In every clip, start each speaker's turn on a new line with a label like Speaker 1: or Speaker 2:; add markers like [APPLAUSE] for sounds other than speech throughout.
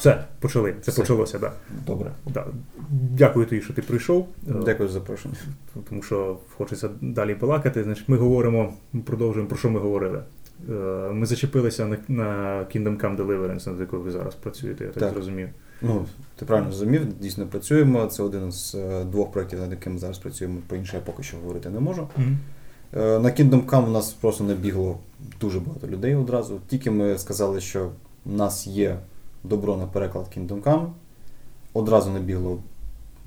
Speaker 1: Все, почали. Це
Speaker 2: Все.
Speaker 1: почалося, так.
Speaker 2: Добре.
Speaker 1: Да. Дякую тобі, що ти прийшов. Е,
Speaker 2: Дякую за запрошення.
Speaker 1: Тому що хочеться далі балакати. Значить, ми говоримо, ми продовжуємо про що ми говорили. Е, Ми зачепилися на, на Kingdom Come Deliverance, над якою ви зараз працюєте, я так,
Speaker 2: Так.
Speaker 1: зрозумів.
Speaker 2: Ну, ти правильно зрозумів, дійсно працюємо. Це один з е, двох проєктів, над якими зараз працюємо. Про інше я поки що говорити не можу. Е, На Kingdom Come у нас просто набігло дуже багато людей одразу. Тільки ми сказали, що в нас є добро на переклад Kingdom Come, одразу набігло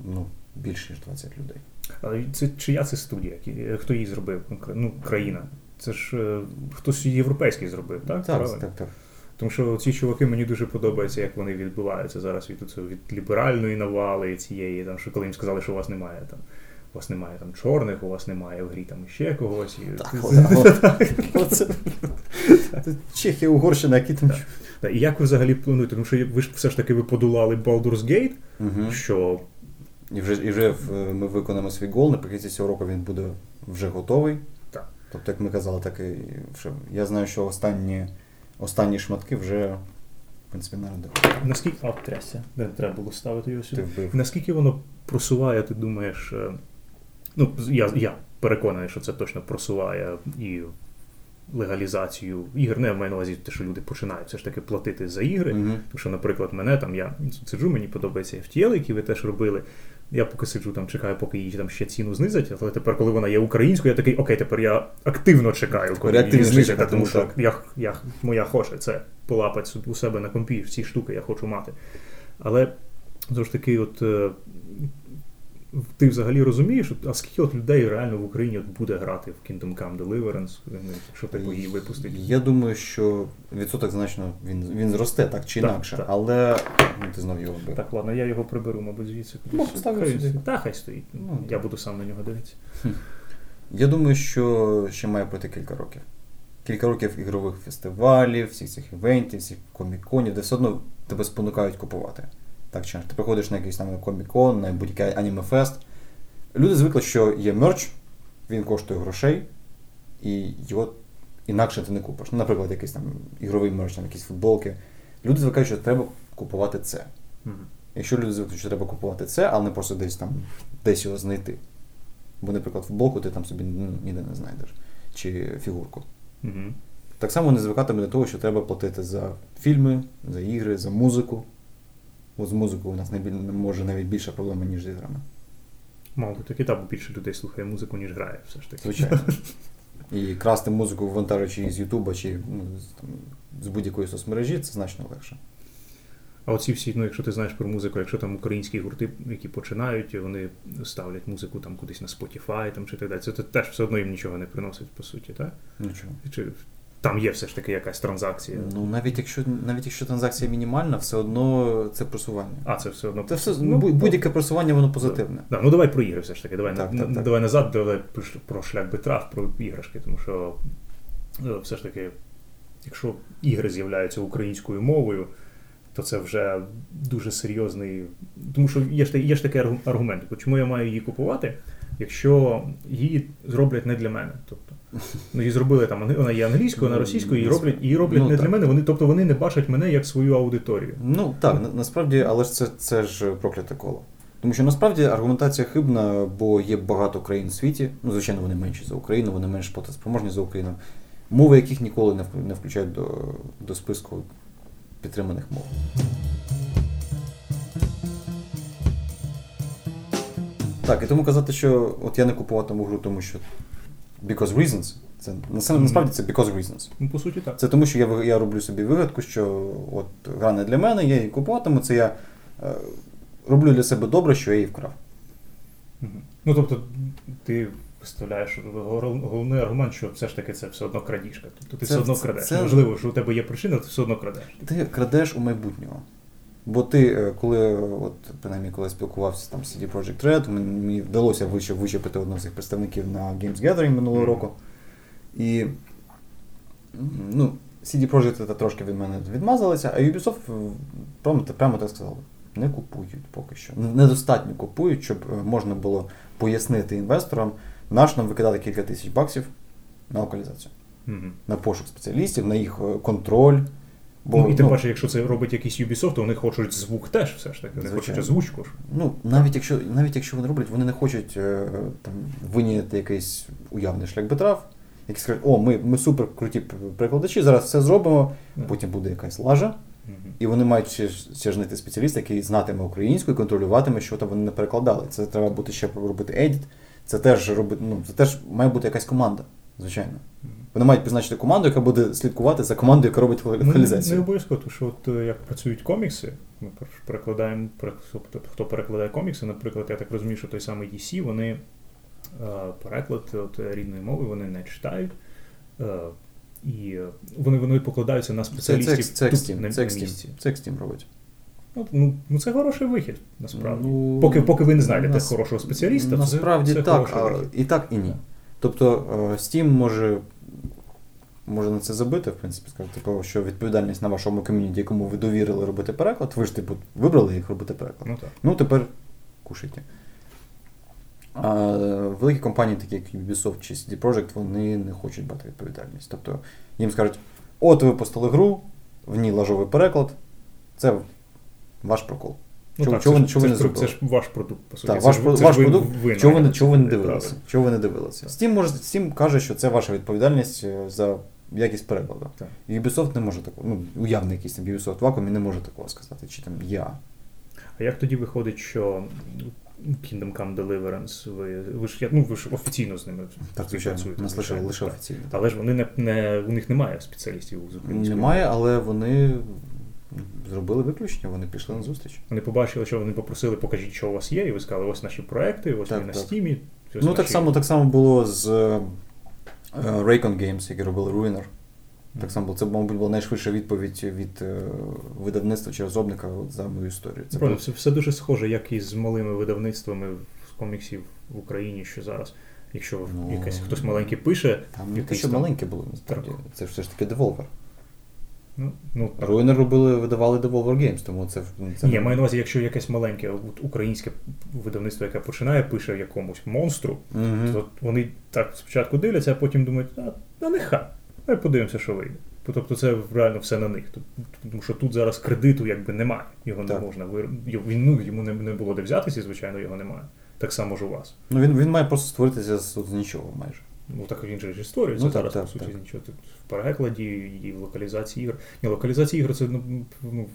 Speaker 2: ну, більше ніж 20 людей.
Speaker 1: Але це чия це студія? Хто її зробив? Ну, країна. Це ж е, хтось європейський зробив, так?
Speaker 2: Так,
Speaker 1: Правильно?
Speaker 2: так, так.
Speaker 1: Тому що ці чуваки мені дуже подобається, як вони відбуваються зараз від, оцього- від ліберальної навали цієї, там, що коли їм сказали, що у вас немає там. У вас немає там чорних, у вас немає в грі там ще когось.
Speaker 2: Так, [LAUGHS] Чехія, Угорщина, які там.
Speaker 1: Та, І як ви взагалі плануєте? Тому що ви ж все ж таки ви подолали Baldur's Gate,
Speaker 2: Мгм.
Speaker 1: що
Speaker 2: І вже, і вже в- ми виконаємо свій гол, наприкінці цього року він буде вже готовий.
Speaker 1: Так.
Speaker 2: Тобто, як ми казали, так і вже. Я знаю, що останні, останні шматки вже, в принципі, народили.
Speaker 1: наскільки а, трясся, де треба було ставити його
Speaker 2: Ти
Speaker 1: сюди.
Speaker 2: вбив.
Speaker 1: Наскільки воно просуває, ти думаєш? е, Ну, я, я переконаний, що це точно просуває і легалізацію ігор. Не я маю на увазі те, що люди починають все ж таки платити за ігри.
Speaker 2: Мгм.
Speaker 1: Тому що, наприклад, мене там я сиджу, мені подобається FTL, які ви теж робили. Я поки сиджу там, чекаю, поки її там ще ціну знизять, але тепер, коли вона є українською, я такий, окей, тепер я активно чекаю, коли її знизять,
Speaker 2: чекати,
Speaker 1: тому
Speaker 2: ну
Speaker 1: що я, я, моя хоче це полапати у себе на компі, всі штуки я хочу мати. Але знову ж таки, от е, ти взагалі розумієш, а скільки от людей реально в Україні от буде грати в Kingdom Come Deliverance, ну, якщо типу її випустить?
Speaker 2: Я думаю, що відсоток значно він, він зросте так чи
Speaker 1: Так,
Speaker 2: інакше,
Speaker 1: так.
Speaker 2: але ну, ти знов його вбив.
Speaker 1: Так, ладно, я його приберу, мабуть, звідси
Speaker 2: Ну,
Speaker 1: кудись.
Speaker 2: сюди.
Speaker 1: Та хай стоїть.
Speaker 2: Ну,
Speaker 1: я буду сам на нього дивитися.
Speaker 2: Я думаю, що ще має пройти кілька років. Кілька років ігрових фестивалів, всіх цих івентів, всіх коміконів, де все одно тебе спонукають купувати. Так чи. Ти приходиш на якийсь там комікон, на будь-який анімефест. Люди звикли, що є мерч, він коштує грошей, і його інакше ти не купиш. Ну, наприклад, якийсь там ігровий мерч, там якісь футболки. Люди звикають, що треба купувати це.
Speaker 1: Мгм.
Speaker 2: Якщо люди звикнуть, що треба купувати це, але не просто десь там десь його знайти. Бо, наприклад, футболку ти там собі ніде не знайдеш. Чи фігурку.
Speaker 1: Мгм.
Speaker 2: Так само не звикатиме до того, що треба платити за фільми, за ігри, за музику. Бо з музикою у нас може навіть більша проблема, ніж з іграми.
Speaker 1: Мало таки, та, бо більше людей слухає музику, ніж грає, все ж таки.
Speaker 2: Звичайно. [LAUGHS] І красти музику, вантажуючи з Ютуба чи ну, з, там, з будь-якої соцмережі, це значно легше.
Speaker 1: А оці всі, ну якщо ти знаєш про музику, якщо там українські гурти, які починають, вони ставлять музику там кудись на Spotify там, чи так далі, це теж все одно їм нічого не приносить, по суті, так?
Speaker 2: Нічого.
Speaker 1: Чи там є все ж таки якась транзакція?
Speaker 2: Ну, навіть якщо, навіть якщо транзакція мінімальна, все одно це просування.
Speaker 1: А, це все одно.
Speaker 2: Це все,
Speaker 1: Ну,
Speaker 2: будь- будь-яке просування, воно позитивне.
Speaker 1: Да, ну давай про ігри все ж таки. Давай,
Speaker 2: Так,
Speaker 1: на,
Speaker 2: так, так.
Speaker 1: давай назад, давай про шлях битрав, про іграшки, тому що е, все ж таки, якщо ігри з'являються українською мовою, то це вже дуже серйозний. Тому що є ж, є ж такий аргу- аргумент, чому я маю її купувати, якщо її зроблять не для мене. Тобто, ну, її зробили там, вона є англійською, вона російською, її роблять, її роблять
Speaker 2: Ну,
Speaker 1: не для мене. Вони, тобто вони не бачать мене як свою аудиторію.
Speaker 2: Ну так, на, насправді, але ж це, це ж прокляте коло. Тому що насправді аргументація хибна, бо є багато країн в світі. Ну, звичайно, вони менші за Україну, вони менш платоспроможні за Україну, мови яких ніколи не включають до, до списку підтриманих мов. Так, і тому казати, що от я не купуватиму гру, тому що because reasons. Це насправді це because reasons.
Speaker 1: Ну, по суті, так.
Speaker 2: Це тому, що я, я роблю собі вигадку, що от гра не для мене, я її купуватиму, це я е, роблю для себе добре, що я її вкрав.
Speaker 1: Ну тобто, ти виставляєш головний аргумент, що все ж таки це все одно крадіжка. Тобто ти
Speaker 2: Це-
Speaker 1: все одно крадеш.
Speaker 2: це-
Speaker 1: Можливо, що у тебе є причина, ти все одно крадеш.
Speaker 2: Ти крадеш у майбутнього. Бо ти, е, коли, от, принаймні, коли я спілкувався там з CD Projekt Red, мені вдалося виче- вичепити одного з їх представників на Games Gathering минулого року. І ну, CD Projekt трошки від мене відмазалися, а Ubisoft е, прямо, прямо так сказали. Не купують поки що. Недостатньо купують, щоб е, можна було пояснити інвесторам, наш нам викидати кілька тисяч баксів на локалізацію
Speaker 1: Мгм.
Speaker 2: на пошук спеціалістів, на їх е, контроль, Бо,
Speaker 1: ну, і тим
Speaker 2: ну,
Speaker 1: паче, якщо це робить якийсь Ubisoft, то вони хочуть звук теж все ж таки. Вони
Speaker 2: Звичайно.
Speaker 1: хочуть озвучку.
Speaker 2: Ну, навіть якщо, навіть якщо вони роблять, вони не хочуть е, там, виняти якийсь уявний шлях битрав, які скажуть, о, ми, ми супер круті перекладачі, зараз все зробимо,
Speaker 1: Да.
Speaker 2: потім буде якась лажа,
Speaker 1: Мгм.
Speaker 2: і вони мають ще, ще ж знайти спеціаліста, який знатиме українську і контролюватиме, що там вони не перекладали. Це треба буде ще робити едіт. Це теж робити, ну, це теж має бути якась команда, звичайно.
Speaker 1: Мгм.
Speaker 2: Вони мають призначити команду, яка буде слідкувати за командою, яка робить
Speaker 1: Ну,
Speaker 2: локалізацію.
Speaker 1: Не обов'язково, тому що от е, як працюють комікси, ми перекладаємо, тобто, хто перекладає комікси, наприклад, я так розумію, що той самий DC, вони е, переклад от, рідної мови вони не читають. Е, і вони, вони покладаються на
Speaker 2: Це, це,
Speaker 1: спеціалістів
Speaker 2: це,
Speaker 1: тут, на, на місці.
Speaker 2: це Extreme робить.
Speaker 1: Ну, ну, ну, це хороший вихід, насправді.
Speaker 2: Ну,
Speaker 1: поки, поки ви не знайдете
Speaker 2: нас-
Speaker 1: хорошого спеціаліста,
Speaker 2: Насправді
Speaker 1: це, це
Speaker 2: так, а, і так, і ні. Тобто Steam може, може на це забити, в принципі, сказати, типу, що відповідальність на вашому ком'юніті, якому ви довірили робити переклад, ви ж типу вибрали їх робити переклад.
Speaker 1: Ну так.
Speaker 2: Ну, тепер кушайте. А великі компанії, такі як Ubisoft чи CD Projekt, вони не хочуть брати відповідальність. Тобто їм скажуть: от ви випустили гру, в ній лажовий переклад, це ваш прокол.
Speaker 1: Ну,
Speaker 2: Чого-
Speaker 1: так,
Speaker 2: чого
Speaker 1: це, ж-
Speaker 2: чого
Speaker 1: це,
Speaker 2: не
Speaker 1: про- це ж ваш продукт, по суті.
Speaker 2: Так, ваш,
Speaker 1: це
Speaker 2: ваш
Speaker 1: ви-
Speaker 2: продукт,
Speaker 1: ви
Speaker 2: чого ви, не- чого ви не дивилися? Чого ви не дивилися? Steam, може, Steam каже, що це ваша відповідальність е, за якість перекладу.
Speaker 1: Так.
Speaker 2: Ubisoft не може такого, ну, уявний якийсь там Ubisoft вакуумі не може такого сказати, чи там я.
Speaker 1: А як тоді виходить, що Kingdom Come Deliverance, ви, ви ж ну, ви ж офіційно з ними
Speaker 2: Так, звичайно, нас лише, лише
Speaker 1: так.
Speaker 2: офіційно.
Speaker 1: Але ж вони не, не у них немає спеціалістів з української.
Speaker 2: Немає, але вони зробили виключення, вони пішли на зустріч.
Speaker 1: Вони побачили, що вони попросили, покажіть, що у вас є, і ви сказали, ось наші проекти, ось
Speaker 2: Так,
Speaker 1: ми на стімі.
Speaker 2: Ну, так
Speaker 1: наші-
Speaker 2: само, так само було з Raycon Games, які робили Ruiner. Так само. Це, мабуть, була найшвидша відповідь від е, видавництва чи розробника за мою історію. Це Правильно,
Speaker 1: все, все дуже схоже, як і з малими видавництвами коміксів в Україні, що зараз. Якщо
Speaker 2: Ну,
Speaker 1: якась хтось маленький пише,
Speaker 2: Там не те,
Speaker 1: якийсь
Speaker 2: що
Speaker 1: там-
Speaker 2: маленьке було, насправді. Це ж все ж таки Devolver.
Speaker 1: Ну, ну
Speaker 2: робили, видавали Devolver Games, тому це. ну, це
Speaker 1: Ні, маю на увазі, якщо якесь маленьке от українське видавництво, яке починає, пише якомусь монстру,
Speaker 2: Мгм.
Speaker 1: то вони так спочатку дивляться, а потім думають, а, а нехай, ми подивимося, що вийде. Тобто це реально все на них. Тому що тут зараз кредиту якби немає. Його не можна він, ну, йому не, не було де взятися, і, звичайно, його немає. Так само ж у вас.
Speaker 2: Ну, він, він має просто створитися з, з нічого майже.
Speaker 1: Ну так він же ж історію. Це
Speaker 2: Ну,
Speaker 1: зараз,
Speaker 2: так,
Speaker 1: по суті,
Speaker 2: так.
Speaker 1: нічого. Тут в перекладі і в локалізації ігор. Ні, локалізація ігор це ну, ну,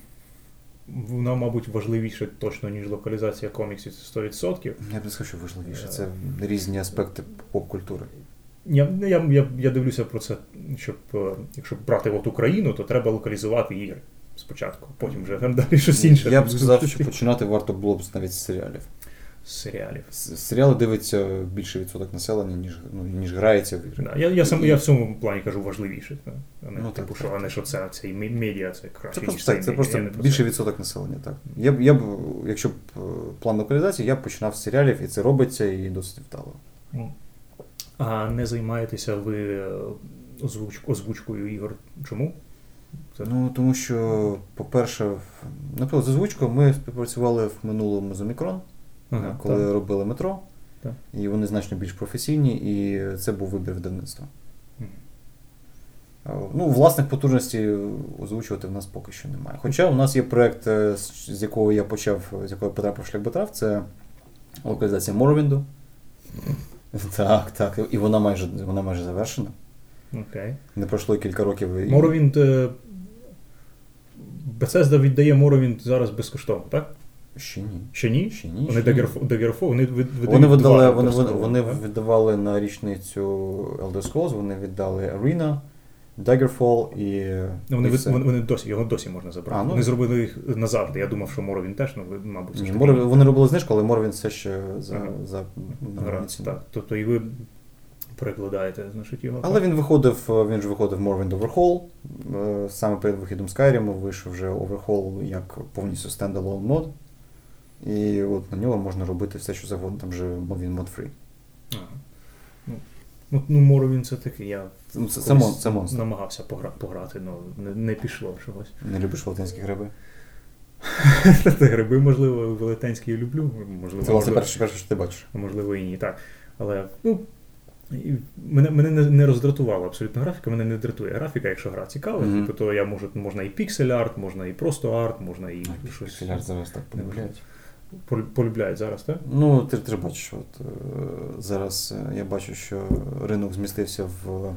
Speaker 1: вона, мабуть, важливіше точно, ніж локалізація коміксів, це 100%.
Speaker 2: Я б не сказав, що важливіше.
Speaker 1: Е.
Speaker 2: Це різні аспекти поп-культури.
Speaker 1: Я, я, я, я дивлюся про це, щоб е, якщо брати от Україну, то треба локалізувати ігри спочатку, потім вже там далі щось інше.
Speaker 2: Я б сказав, що починати варто було б навіть з серіалів.
Speaker 1: Серіалів.
Speaker 2: Серіали дивиться більший відсоток населення, ніж, ну, ніж грається в ігри.
Speaker 1: Да, я, я, сам, я в цьому плані кажу важливіше. та, А не,
Speaker 2: Ну,
Speaker 1: типу,
Speaker 2: так,
Speaker 1: що,
Speaker 2: так,
Speaker 1: а не що це цей мі- медіа, це
Speaker 2: Це
Speaker 1: краще, ніж
Speaker 2: просто так, це просто
Speaker 1: Я
Speaker 2: більший відсоток населення, так. Я б, я б, якщо б е, план локалізації, я б починав з серіалів, і це робиться, і досить вдало.
Speaker 1: Ну, А не займаєтеся ви е, озвуч, озвучкою ігор? Чому? Це-
Speaker 2: Ну, тому що, по-перше, наприклад, з озвучкою ми співпрацювали в минулому з Омікрон,
Speaker 1: Ага,
Speaker 2: коли
Speaker 1: так.
Speaker 2: робили метро,
Speaker 1: Так.
Speaker 2: і вони значно більш професійні, і це був вибір видавництва. Е, Ну, власних потужностей озвучувати в нас поки що немає. Хоча у нас є проєкт, е, з якого я почав, з якого я потрапив шлях Батрав, це локалізація Моровінду. Так, так. І вона майже, вона майже завершена.
Speaker 1: Окей.
Speaker 2: Не пройшло кілька років.
Speaker 1: е, Bethesda віддає Моровінт зараз безкоштовно, так?
Speaker 2: Ще ні.
Speaker 1: Ще ні?
Speaker 2: Ще ні.
Speaker 1: Вони
Speaker 2: ще ні.
Speaker 1: Daggerfall, Daggerfall, вони від-
Speaker 2: Вони видали, вони, вони,
Speaker 1: так?
Speaker 2: віддавали на річницю Elder Scrolls, вони віддали Arena, Daggerfall і.
Speaker 1: Ну, вони,
Speaker 2: і все.
Speaker 1: вони, вони досі, його досі можна забрати.
Speaker 2: А, ну,
Speaker 1: вони зробили їх назавжди. Я думав, що Моровін теж, ну, мабуть,
Speaker 2: Ні, Мор- вони робили знижку, але Морвін все ще за,
Speaker 1: Ага.
Speaker 2: за ціну.
Speaker 1: так. Тобто і ви перекладаєте, значить, його.
Speaker 2: Але він виходив, він ж виходив Morrowind Overhaul. Е, Саме перед вихідом Skyrim вийшов вже Overhaul як повністю standalone мод. І от на нього можна робити все, що завгодно, там вже він
Speaker 1: mod-free. Ну, ну, ну Morrowind це такий, я
Speaker 2: Ну, Це, це, мон, це монстр.
Speaker 1: намагався погра, пограти, але не, не пішло чогось.
Speaker 2: Не любиш велетенські гриби? [LAUGHS]
Speaker 1: Та гриби, можливо, велетенські люблю, можливо,
Speaker 2: Це
Speaker 1: можливо,
Speaker 2: перше, перше, що ти бачиш.
Speaker 1: можливо і ні. Так. Але ну, І мене мене не, не роздратувала абсолютно графіка, мене не дратує графіка, якщо гра цікава, типу, то я можу, можна і піксель-арт, можна і просто арт, можна і
Speaker 2: Ой,
Speaker 1: щось
Speaker 2: Піксель-арт зараз так полюбляють.
Speaker 1: Полю- полюбляють зараз, так?
Speaker 2: Ну, ти, ти ж бачиш, от е, зараз е, я бачу, що ринок змістився в.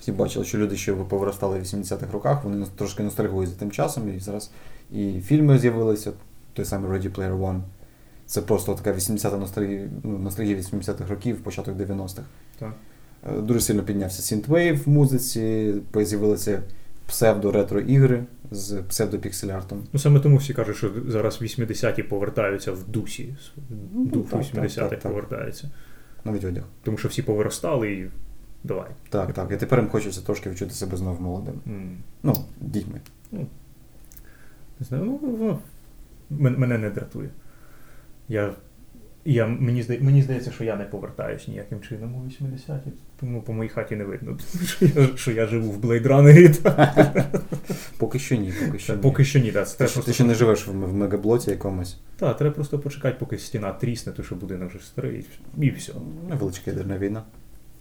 Speaker 2: Всі бачили, що люди ще повиростали в 80-х роках, вони трошки ностальгують за тим часом, і зараз і фільми з'явилися, той самий Ready Player One. Це просто така 80-та ностальгія, ну, ностальгія 80-х років, початок 90-х.
Speaker 1: Так.
Speaker 2: Е, Дуже сильно піднявся Synthwave в музиці, з'явилися псевдо-ретро ігри з псевдопіксель-артом.
Speaker 1: Ну саме тому всі кажуть, що зараз 80-ті повертаються в дусі.
Speaker 2: Ну,
Speaker 1: Дух
Speaker 2: так,
Speaker 1: 80-х
Speaker 2: так, так, так.
Speaker 1: повертається.
Speaker 2: Навіть одяг.
Speaker 1: Тому що всі повиростали і давай.
Speaker 2: Так, так. І тепер їм хочеться трошки відчути себе знов молодим.
Speaker 1: М.
Speaker 2: Ну, дітьми.
Speaker 1: Не знаю, ну, мене не дратує. Я, я, мені, здає, мені здається, що я не повертаюсь ніяким чином у 80-ті, тому по моїй хаті не видно, що [LAUGHS] я, що я живу в Blade Runner. [LAUGHS]
Speaker 2: Поки що ні, поки що ні.
Speaker 1: Поки що ні, так.
Speaker 2: Ти, ще- ти ще не живеш в, мегаблоті якомусь.
Speaker 1: Так, треба просто почекати, поки стіна трісне, то що будинок вже старий, і все.
Speaker 2: Невеличка ядерна війна.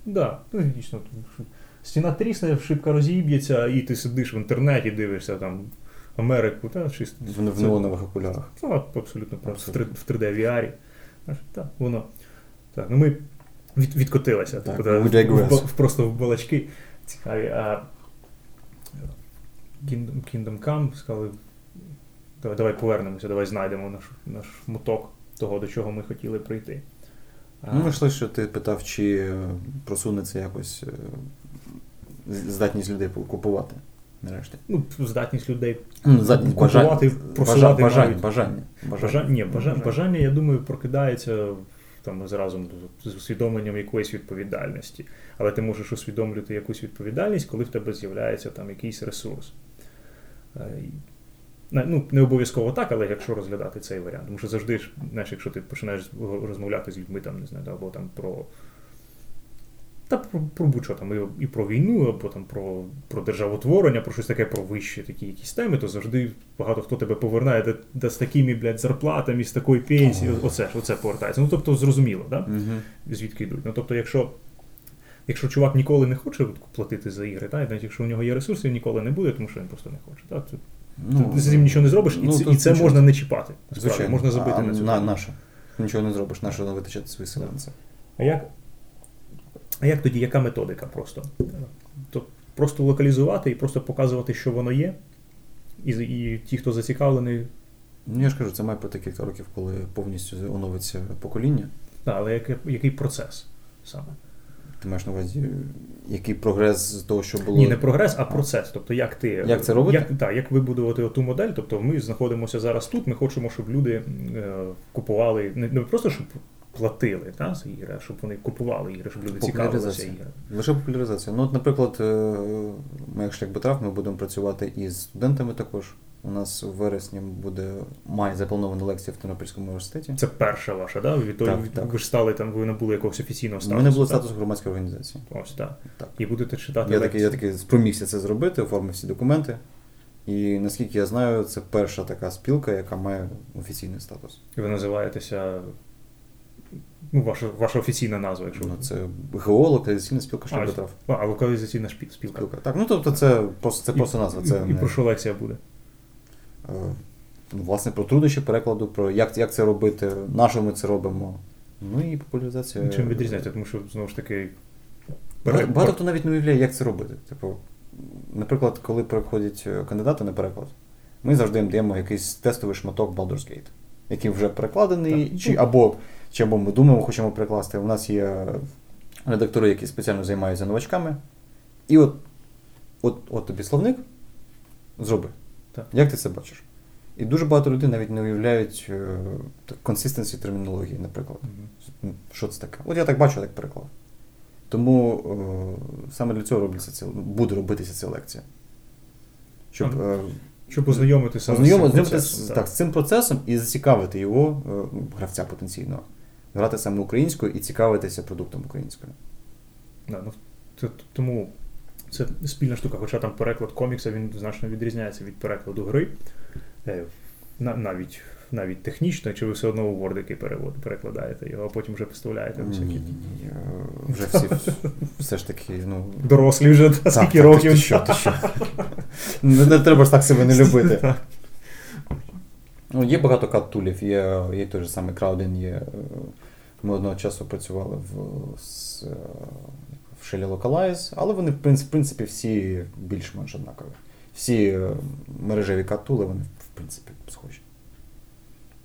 Speaker 1: Да, ну дійсно. Стіна трісне, шибка розіб'ється, і ти сидиш в інтернеті, дивишся там Америку, та чисто.
Speaker 2: В, в неонових окулярах.
Speaker 1: Ну, абсолютно просто в 3,
Speaker 2: Абсолютно.
Speaker 1: в 3D VR. Так, воно. Так, ну ми від, відкотилися
Speaker 2: Так, we
Speaker 1: в, в, в- просто в балачки цікаві. А Kingdom, Kingdom Come сказали. Давай, давай повернемося, давай знайдемо наш, наш моток того, до чого ми хотіли прийти.
Speaker 2: Ну, ми йшли, що ти питав, чи е, просунеться якось е, здатність людей купувати. Нарешті.
Speaker 1: ну, здатність людей
Speaker 2: Ну, здатність
Speaker 1: Купувати,
Speaker 2: бажання.
Speaker 1: просувати
Speaker 2: бажання,
Speaker 1: навіть.
Speaker 2: бажання.
Speaker 1: Бажання, ні, бажання, бажання, я думаю, прокидається там разом з усвідомленням якоїсь відповідальності. Але ти можеш усвідомлювати якусь відповідальність, коли в тебе з'являється там якийсь ресурс. Е, Ну, не обов'язково так, але якщо розглядати цей варіант. Тому що завжди знаєш, якщо ти починаєш розмовляти з людьми, там, не знаю, або там про. Та про, про будь-що там, і, і про війну, або там про, про державотворення, про щось таке, про вищі такі якісь теми, то завжди багато хто тебе повернає, де, де з такими, блядь, зарплатами, з такої пенсії,
Speaker 2: Ой.
Speaker 1: оце оце повертається. Ну, тобто, зрозуміло, да?
Speaker 2: Угу.
Speaker 1: звідки йдуть. Ну, тобто, якщо, якщо чувак ніколи не хоче платити за ігри, та, навіть якщо у нього є ресурси, він ніколи не буде, тому що він просто не хоче. Та, це, ти з цим нічого не зробиш, і,
Speaker 2: ну,
Speaker 1: це, і це можна не чіпати. Насправді,
Speaker 2: Звичайно.
Speaker 1: можна забити
Speaker 2: а,
Speaker 1: на цю.
Speaker 2: На, наше. Нічого не зробиш, наше не витачати свої сили на це.
Speaker 1: А як, а як тоді, яка методика просто? То просто локалізувати і просто показувати, що воно є, і, і ті, хто зацікавлений,
Speaker 2: Ну, я ж кажу, це має пройти кілька років, коли повністю оновиться покоління.
Speaker 1: та, але який, який процес саме?
Speaker 2: Ти маєш на увазі, який прогрес з того, що було.
Speaker 1: Ні, не прогрес, а процес. Тобто, як ти
Speaker 2: Як це робити?
Speaker 1: Як, так, як вибудувати ту модель? Тобто, ми знаходимося зараз тут. Ми хочемо, щоб люди е, купували не, не просто щоб платили та, за ігри, щоб вони купували ігри, щоб люди цікавилися іграми.
Speaker 2: Лише популяризація. Ну, от, наприклад, е, ми як шлях Бетрав, ми будемо працювати із студентами також. У нас в вересні буде має запланована лекція в Тернопільському університеті.
Speaker 1: Це перша ваша, да? То,
Speaker 2: Так, так.
Speaker 1: ви ж стали там, ви не були якогось офіційного статусу.
Speaker 2: У мене було
Speaker 1: так?
Speaker 2: статус громадської організації.
Speaker 1: Ось так.
Speaker 2: Так.
Speaker 1: І будете читати
Speaker 2: Я
Speaker 1: лекції.
Speaker 2: я такий спромігся це зробити, оформив всі документи. І наскільки я знаю, це перша така спілка, яка має офіційний статус.
Speaker 1: І ви називаєтеся. Ну, ваша, ваша офіційна назва, якщо
Speaker 2: Ну, це ГО, локалізаційна спілка шлях
Speaker 1: А, а, локалізаційна спілка.
Speaker 2: Спілка. Так, ну тобто це просто, це
Speaker 1: І-
Speaker 2: просто назва. Це
Speaker 1: і, і
Speaker 2: не-
Speaker 1: про що лекція буде?
Speaker 2: Е, ну, власне, про труднощі перекладу, про як, як це робити, на що ми це робимо. Ну і популяризація.
Speaker 1: Чим відрізняється? Тому що знову ж таки.
Speaker 2: Багато, багато хто навіть не уявляє, як це робити. Типу, наприклад, коли приходять е, кандидати на переклад, ми завжди їм даємо якийсь тестовий шматок Baldur's Gate, який вже перекладений,
Speaker 1: Так.
Speaker 2: чи або, чи або ми думаємо, хочемо перекласти. У нас є редактори, які спеціально займаються новачками. І от, от, от тобі словник, зроби.
Speaker 1: Так.
Speaker 2: Як ти це бачиш? І дуже багато людей навіть не уявляють консистенції термінології, наприклад.
Speaker 1: Мгм.
Speaker 2: Що це таке? От я так бачу, так переклав. Тому е, саме для цього робиться це, буде робитися ця лекція. Щоб е,
Speaker 1: Щоб ознайомитися
Speaker 2: ознайоми-
Speaker 1: з
Speaker 2: з, з цим процесом і зацікавити його, е, гравця потенційного, грати саме українською і цікавитися продуктом українською.
Speaker 1: Да, ну, це, тому це спільна штука, хоча там переклад комікса він значно відрізняється від перекладу гри. Е, навіть навіть технічно, чи ви все одно у Word який перевод, перекладаєте його, а потім вже
Speaker 2: ні, ні. Вже всі все ж таки, ну.
Speaker 1: Дорослі вже скільки
Speaker 2: так,
Speaker 1: років.
Speaker 2: Ти що, ти що? Не, не треба ж так себе не любити. Ну, є багато кат-тулів, є, є той же самий Крауден, є. е, Ми одного часу працювали в, з, е, в Shelly Localize, але вони, в принципі, всі більш-менш однакові. Всі е, мережеві кат-тули, вони, в принципі, схожі.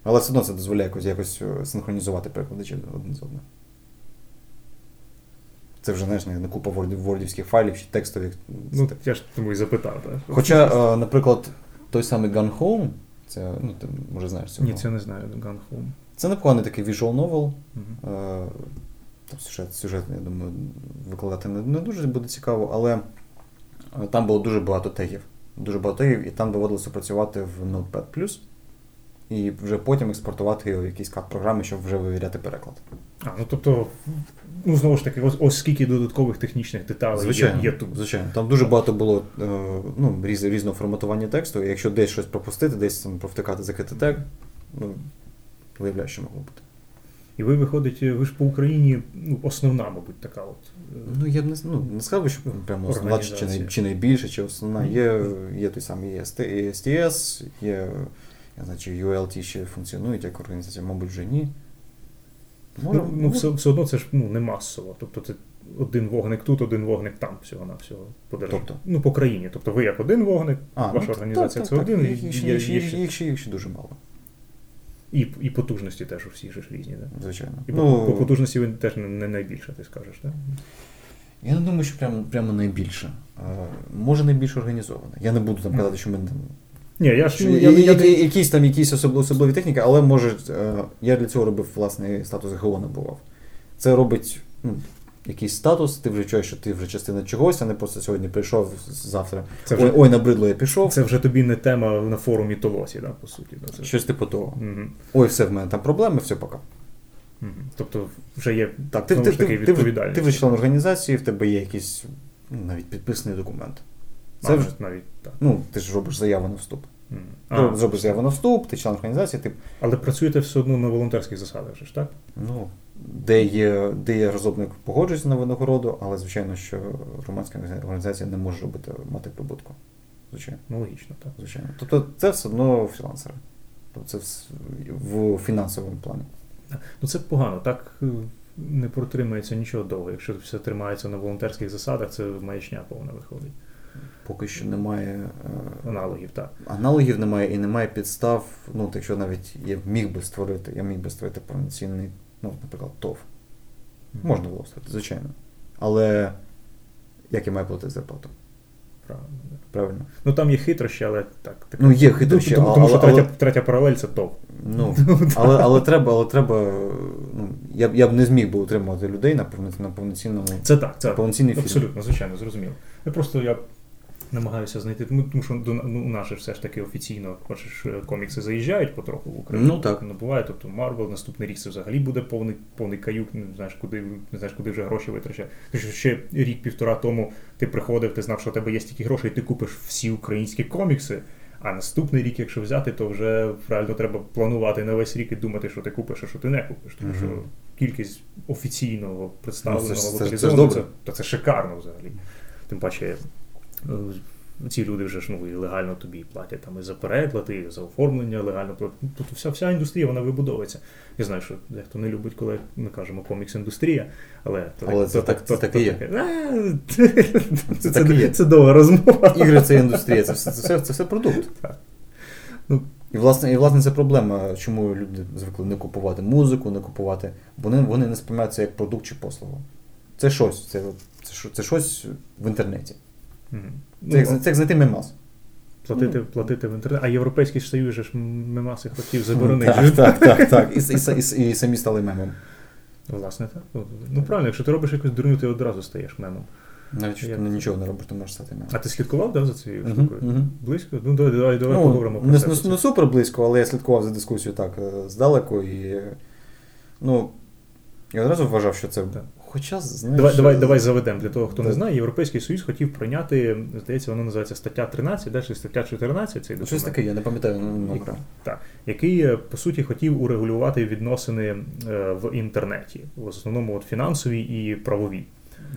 Speaker 2: Але все одно це дозволяє якось, якось синхронізувати перекладачі один з одним. Це вже знаєш, не купа вордівських файлів чи текстових.
Speaker 1: Ну, так я ж тому і запитав. Так.
Speaker 2: Хоча, наприклад, той самий Gun Home, це, ну, ти може знаєш цього.
Speaker 1: Ні, це не знаю, Gun Home.
Speaker 2: Це непоганий такий visual novel. Uh-huh. Там сюжет, сюжет, я думаю, викладати не, не дуже буде цікаво, але е, там було дуже багато тегів. Дуже багато тегів, і там доводилося працювати в Notepad+, і вже потім експортувати його в якісь кат-програми, щоб вже вивіряти переклад.
Speaker 1: А, ну тобто, ну знову ж таки, ось, ось скільки додаткових технічних деталей
Speaker 2: Звичайно,
Speaker 1: є, є тут.
Speaker 2: звичайно. Там дуже багато було е, ну, різ, різного форматування тексту, і якщо десь щось пропустити, десь там провтикати закрити тег, ну, виявляю, що могло бути.
Speaker 1: І ви виходить, ви ж по Україні ну, основна, мабуть, така от. е,
Speaker 2: Ну, я б не, ну, не сказав, що прямо основна чи, чи, най- чи найбільше, чи основна. Є, є той самий STS, є, я знаю, чи ULT ще функціонують як організація, мабуть, вже ні. Може,
Speaker 1: ну, ну, все, все одно це ж ну, не масово. Тобто це один вогник тут, один вогник там всього на всього по державі.
Speaker 2: Тобто?
Speaker 1: Ну, по країні. Тобто ви як один вогник,
Speaker 2: А,
Speaker 1: ваша
Speaker 2: ну,
Speaker 1: організація
Speaker 2: так,
Speaker 1: це
Speaker 2: так,
Speaker 1: один,
Speaker 2: так. Їх,
Speaker 1: є-
Speaker 2: їх,
Speaker 1: є
Speaker 2: їх, їх, ще- їх ще дуже мало,
Speaker 1: і, і потужності теж у всіх ж різні. Да?
Speaker 2: звичайно.
Speaker 1: І
Speaker 2: ну,
Speaker 1: по, по потужності ви теж не, найбільше, ти скажеш, так?
Speaker 2: Я не думаю, що прямо, прямо найбільше. Е, Може найбільш організоване. Я не буду там казати, що ми там
Speaker 1: Ні, я ж
Speaker 2: я,
Speaker 1: я, я,
Speaker 2: я, якісь там якісь особливі, особливі техніки, але може е, я для цього робив власний статус ГО набував. Це робить ну, якийсь статус, ти вже чуєш, що ти вже частина чогось, а не просто сьогодні прийшов завтра.
Speaker 1: Це
Speaker 2: Ой,
Speaker 1: вже,
Speaker 2: ой, набридло, я пішов.
Speaker 1: це вже тобі не тема на форумі Толосі, да, по суті. Да, це...
Speaker 2: Щось типу того.
Speaker 1: Мгм.
Speaker 2: Ой, все, в мене там проблеми, все пока.
Speaker 1: Мгм. Тобто вже є
Speaker 2: Так, ти,
Speaker 1: знову
Speaker 2: ти,
Speaker 1: ж таки
Speaker 2: ти,
Speaker 1: відповідальність.
Speaker 2: ти вже член організації, в тебе є якийсь ну, навіть підписаний документ. Це вже,
Speaker 1: навіть так.
Speaker 2: ну, ти ж робиш заяву на вступ. Ти
Speaker 1: А,
Speaker 2: зробиш заяву на вступ, ти член організації, ти
Speaker 1: Але працюєте все одно на волонтерських засадах, ж так?
Speaker 2: Ну, де є, де є розробник погоджується на винагороду, але звичайно, що громадська організація не може робити мати прибутку. Звичайно,
Speaker 1: Ну, логічно, так.
Speaker 2: звичайно. Тобто це все одно фрілансери. Тобто це в фінансовому плані.
Speaker 1: Ну це погано, так е, не протримається нічого довго. Якщо все тримається на волонтерських засадах, це маячня повна виходить.
Speaker 2: Поки що немає е,
Speaker 1: Аналогів, так.
Speaker 2: аналогів, немає і немає підстав. Ну, якщо навіть я міг би створити, я міг би створити повноцінний, ну, наприклад, ТОВ. Можна було створити, звичайно. Але як я маю платити зарплату?
Speaker 1: Правильно.
Speaker 2: Правильно?
Speaker 1: Ну там є хитрощі, але так. так.
Speaker 2: Ну, є хитрощі,
Speaker 1: тому,
Speaker 2: але-
Speaker 1: тому що
Speaker 2: але-
Speaker 1: третя, третя паралель це ТОВ.
Speaker 2: Ну, [LAUGHS] але, але треба, але треба. Ну, я, б- я б не зміг би утримувати людей на, повноцінному
Speaker 1: Це так, це
Speaker 2: повноцінний фільм.
Speaker 1: абсолютно, звичайно, зрозуміло. Я просто я намагаюся знайти, тому, тому що до ну, у нас же все ж таки офіційно бачиш, е, комікси заїжджають потроху в Україну.
Speaker 2: Ну, так.
Speaker 1: Не буває, тобто Марвел, наступний рік це взагалі буде повний, повний каюк, не знаєш, куди, не знаєш, куди вже гроші витрачати. Тому що ще рік-півтора тому ти приходив, ти знав, що у тебе є стільки грошей, і ти купиш всі українські комікси. А наступний рік, якщо взяти, то вже реально треба планувати на весь рік і думати, що ти купиш, а що ти не купиш. Тому що кількість офіційного представленого
Speaker 2: Ну, це це це ж
Speaker 1: це, це шикарно взагалі. Тим паче, ці люди вже ж ну, і легально тобі платять там і за переклад, і за оформлення легально. Тобто вся, вся індустрія вона вибудовується. Я знаю, що дехто не любить, коли ми кажемо комікс-індустрія, але, то,
Speaker 2: Але
Speaker 1: то-
Speaker 2: це
Speaker 1: то-
Speaker 2: так-
Speaker 1: то-
Speaker 2: так
Speaker 1: то
Speaker 2: є. [LAUGHS]
Speaker 1: Це,
Speaker 2: є.
Speaker 1: це, це довга розмова.
Speaker 2: Ігри це індустрія, це все, це це все продукт.
Speaker 1: Так. Ну.
Speaker 2: І власне, і власне це проблема, чому люди звикли не купувати музику, не купувати. Вони, вони не сприймають це як продукт чи послугу. Це щось, це, це, це щось в інтернеті. Це, як,
Speaker 1: Ну,
Speaker 2: це як знайти мемас.
Speaker 1: платити,
Speaker 2: ну.
Speaker 1: платити в інтернет. А Європейський Союз же ж мемаси хотів заборонити.
Speaker 2: Так, так, так, [LAUGHS] так. І, і, і, і самі стали мемом.
Speaker 1: Власне, так. Ну, Ну правильно, якщо ти робиш якусь дурню, ти одразу стаєш мемом.
Speaker 2: Навіть що ти нічого не робиш, ти можеш стати мемом.
Speaker 1: А ти слідкував да, за цією штукою? Близько? Ну давай, давай, давай
Speaker 2: Ну,
Speaker 1: поговоримо про
Speaker 2: не,
Speaker 1: це.
Speaker 2: не, не супер близько, але я слідкував за дискусією так е, здалеку і. Ну, я одразу вважав, що це
Speaker 1: Так.
Speaker 2: Хоча, знаєш,
Speaker 1: Давай, давай, давай заведемо для того, хто не знає. Європейський Союз хотів прийняти, здається, воно називається стаття 13, да, чи стаття 14, цей
Speaker 2: Ну, Щось таке, я не пам'ятаю ну, номера.
Speaker 1: так, який, е, по суті, хотів урегулювати відносини е, в інтернеті, в основному от фінансові і правові.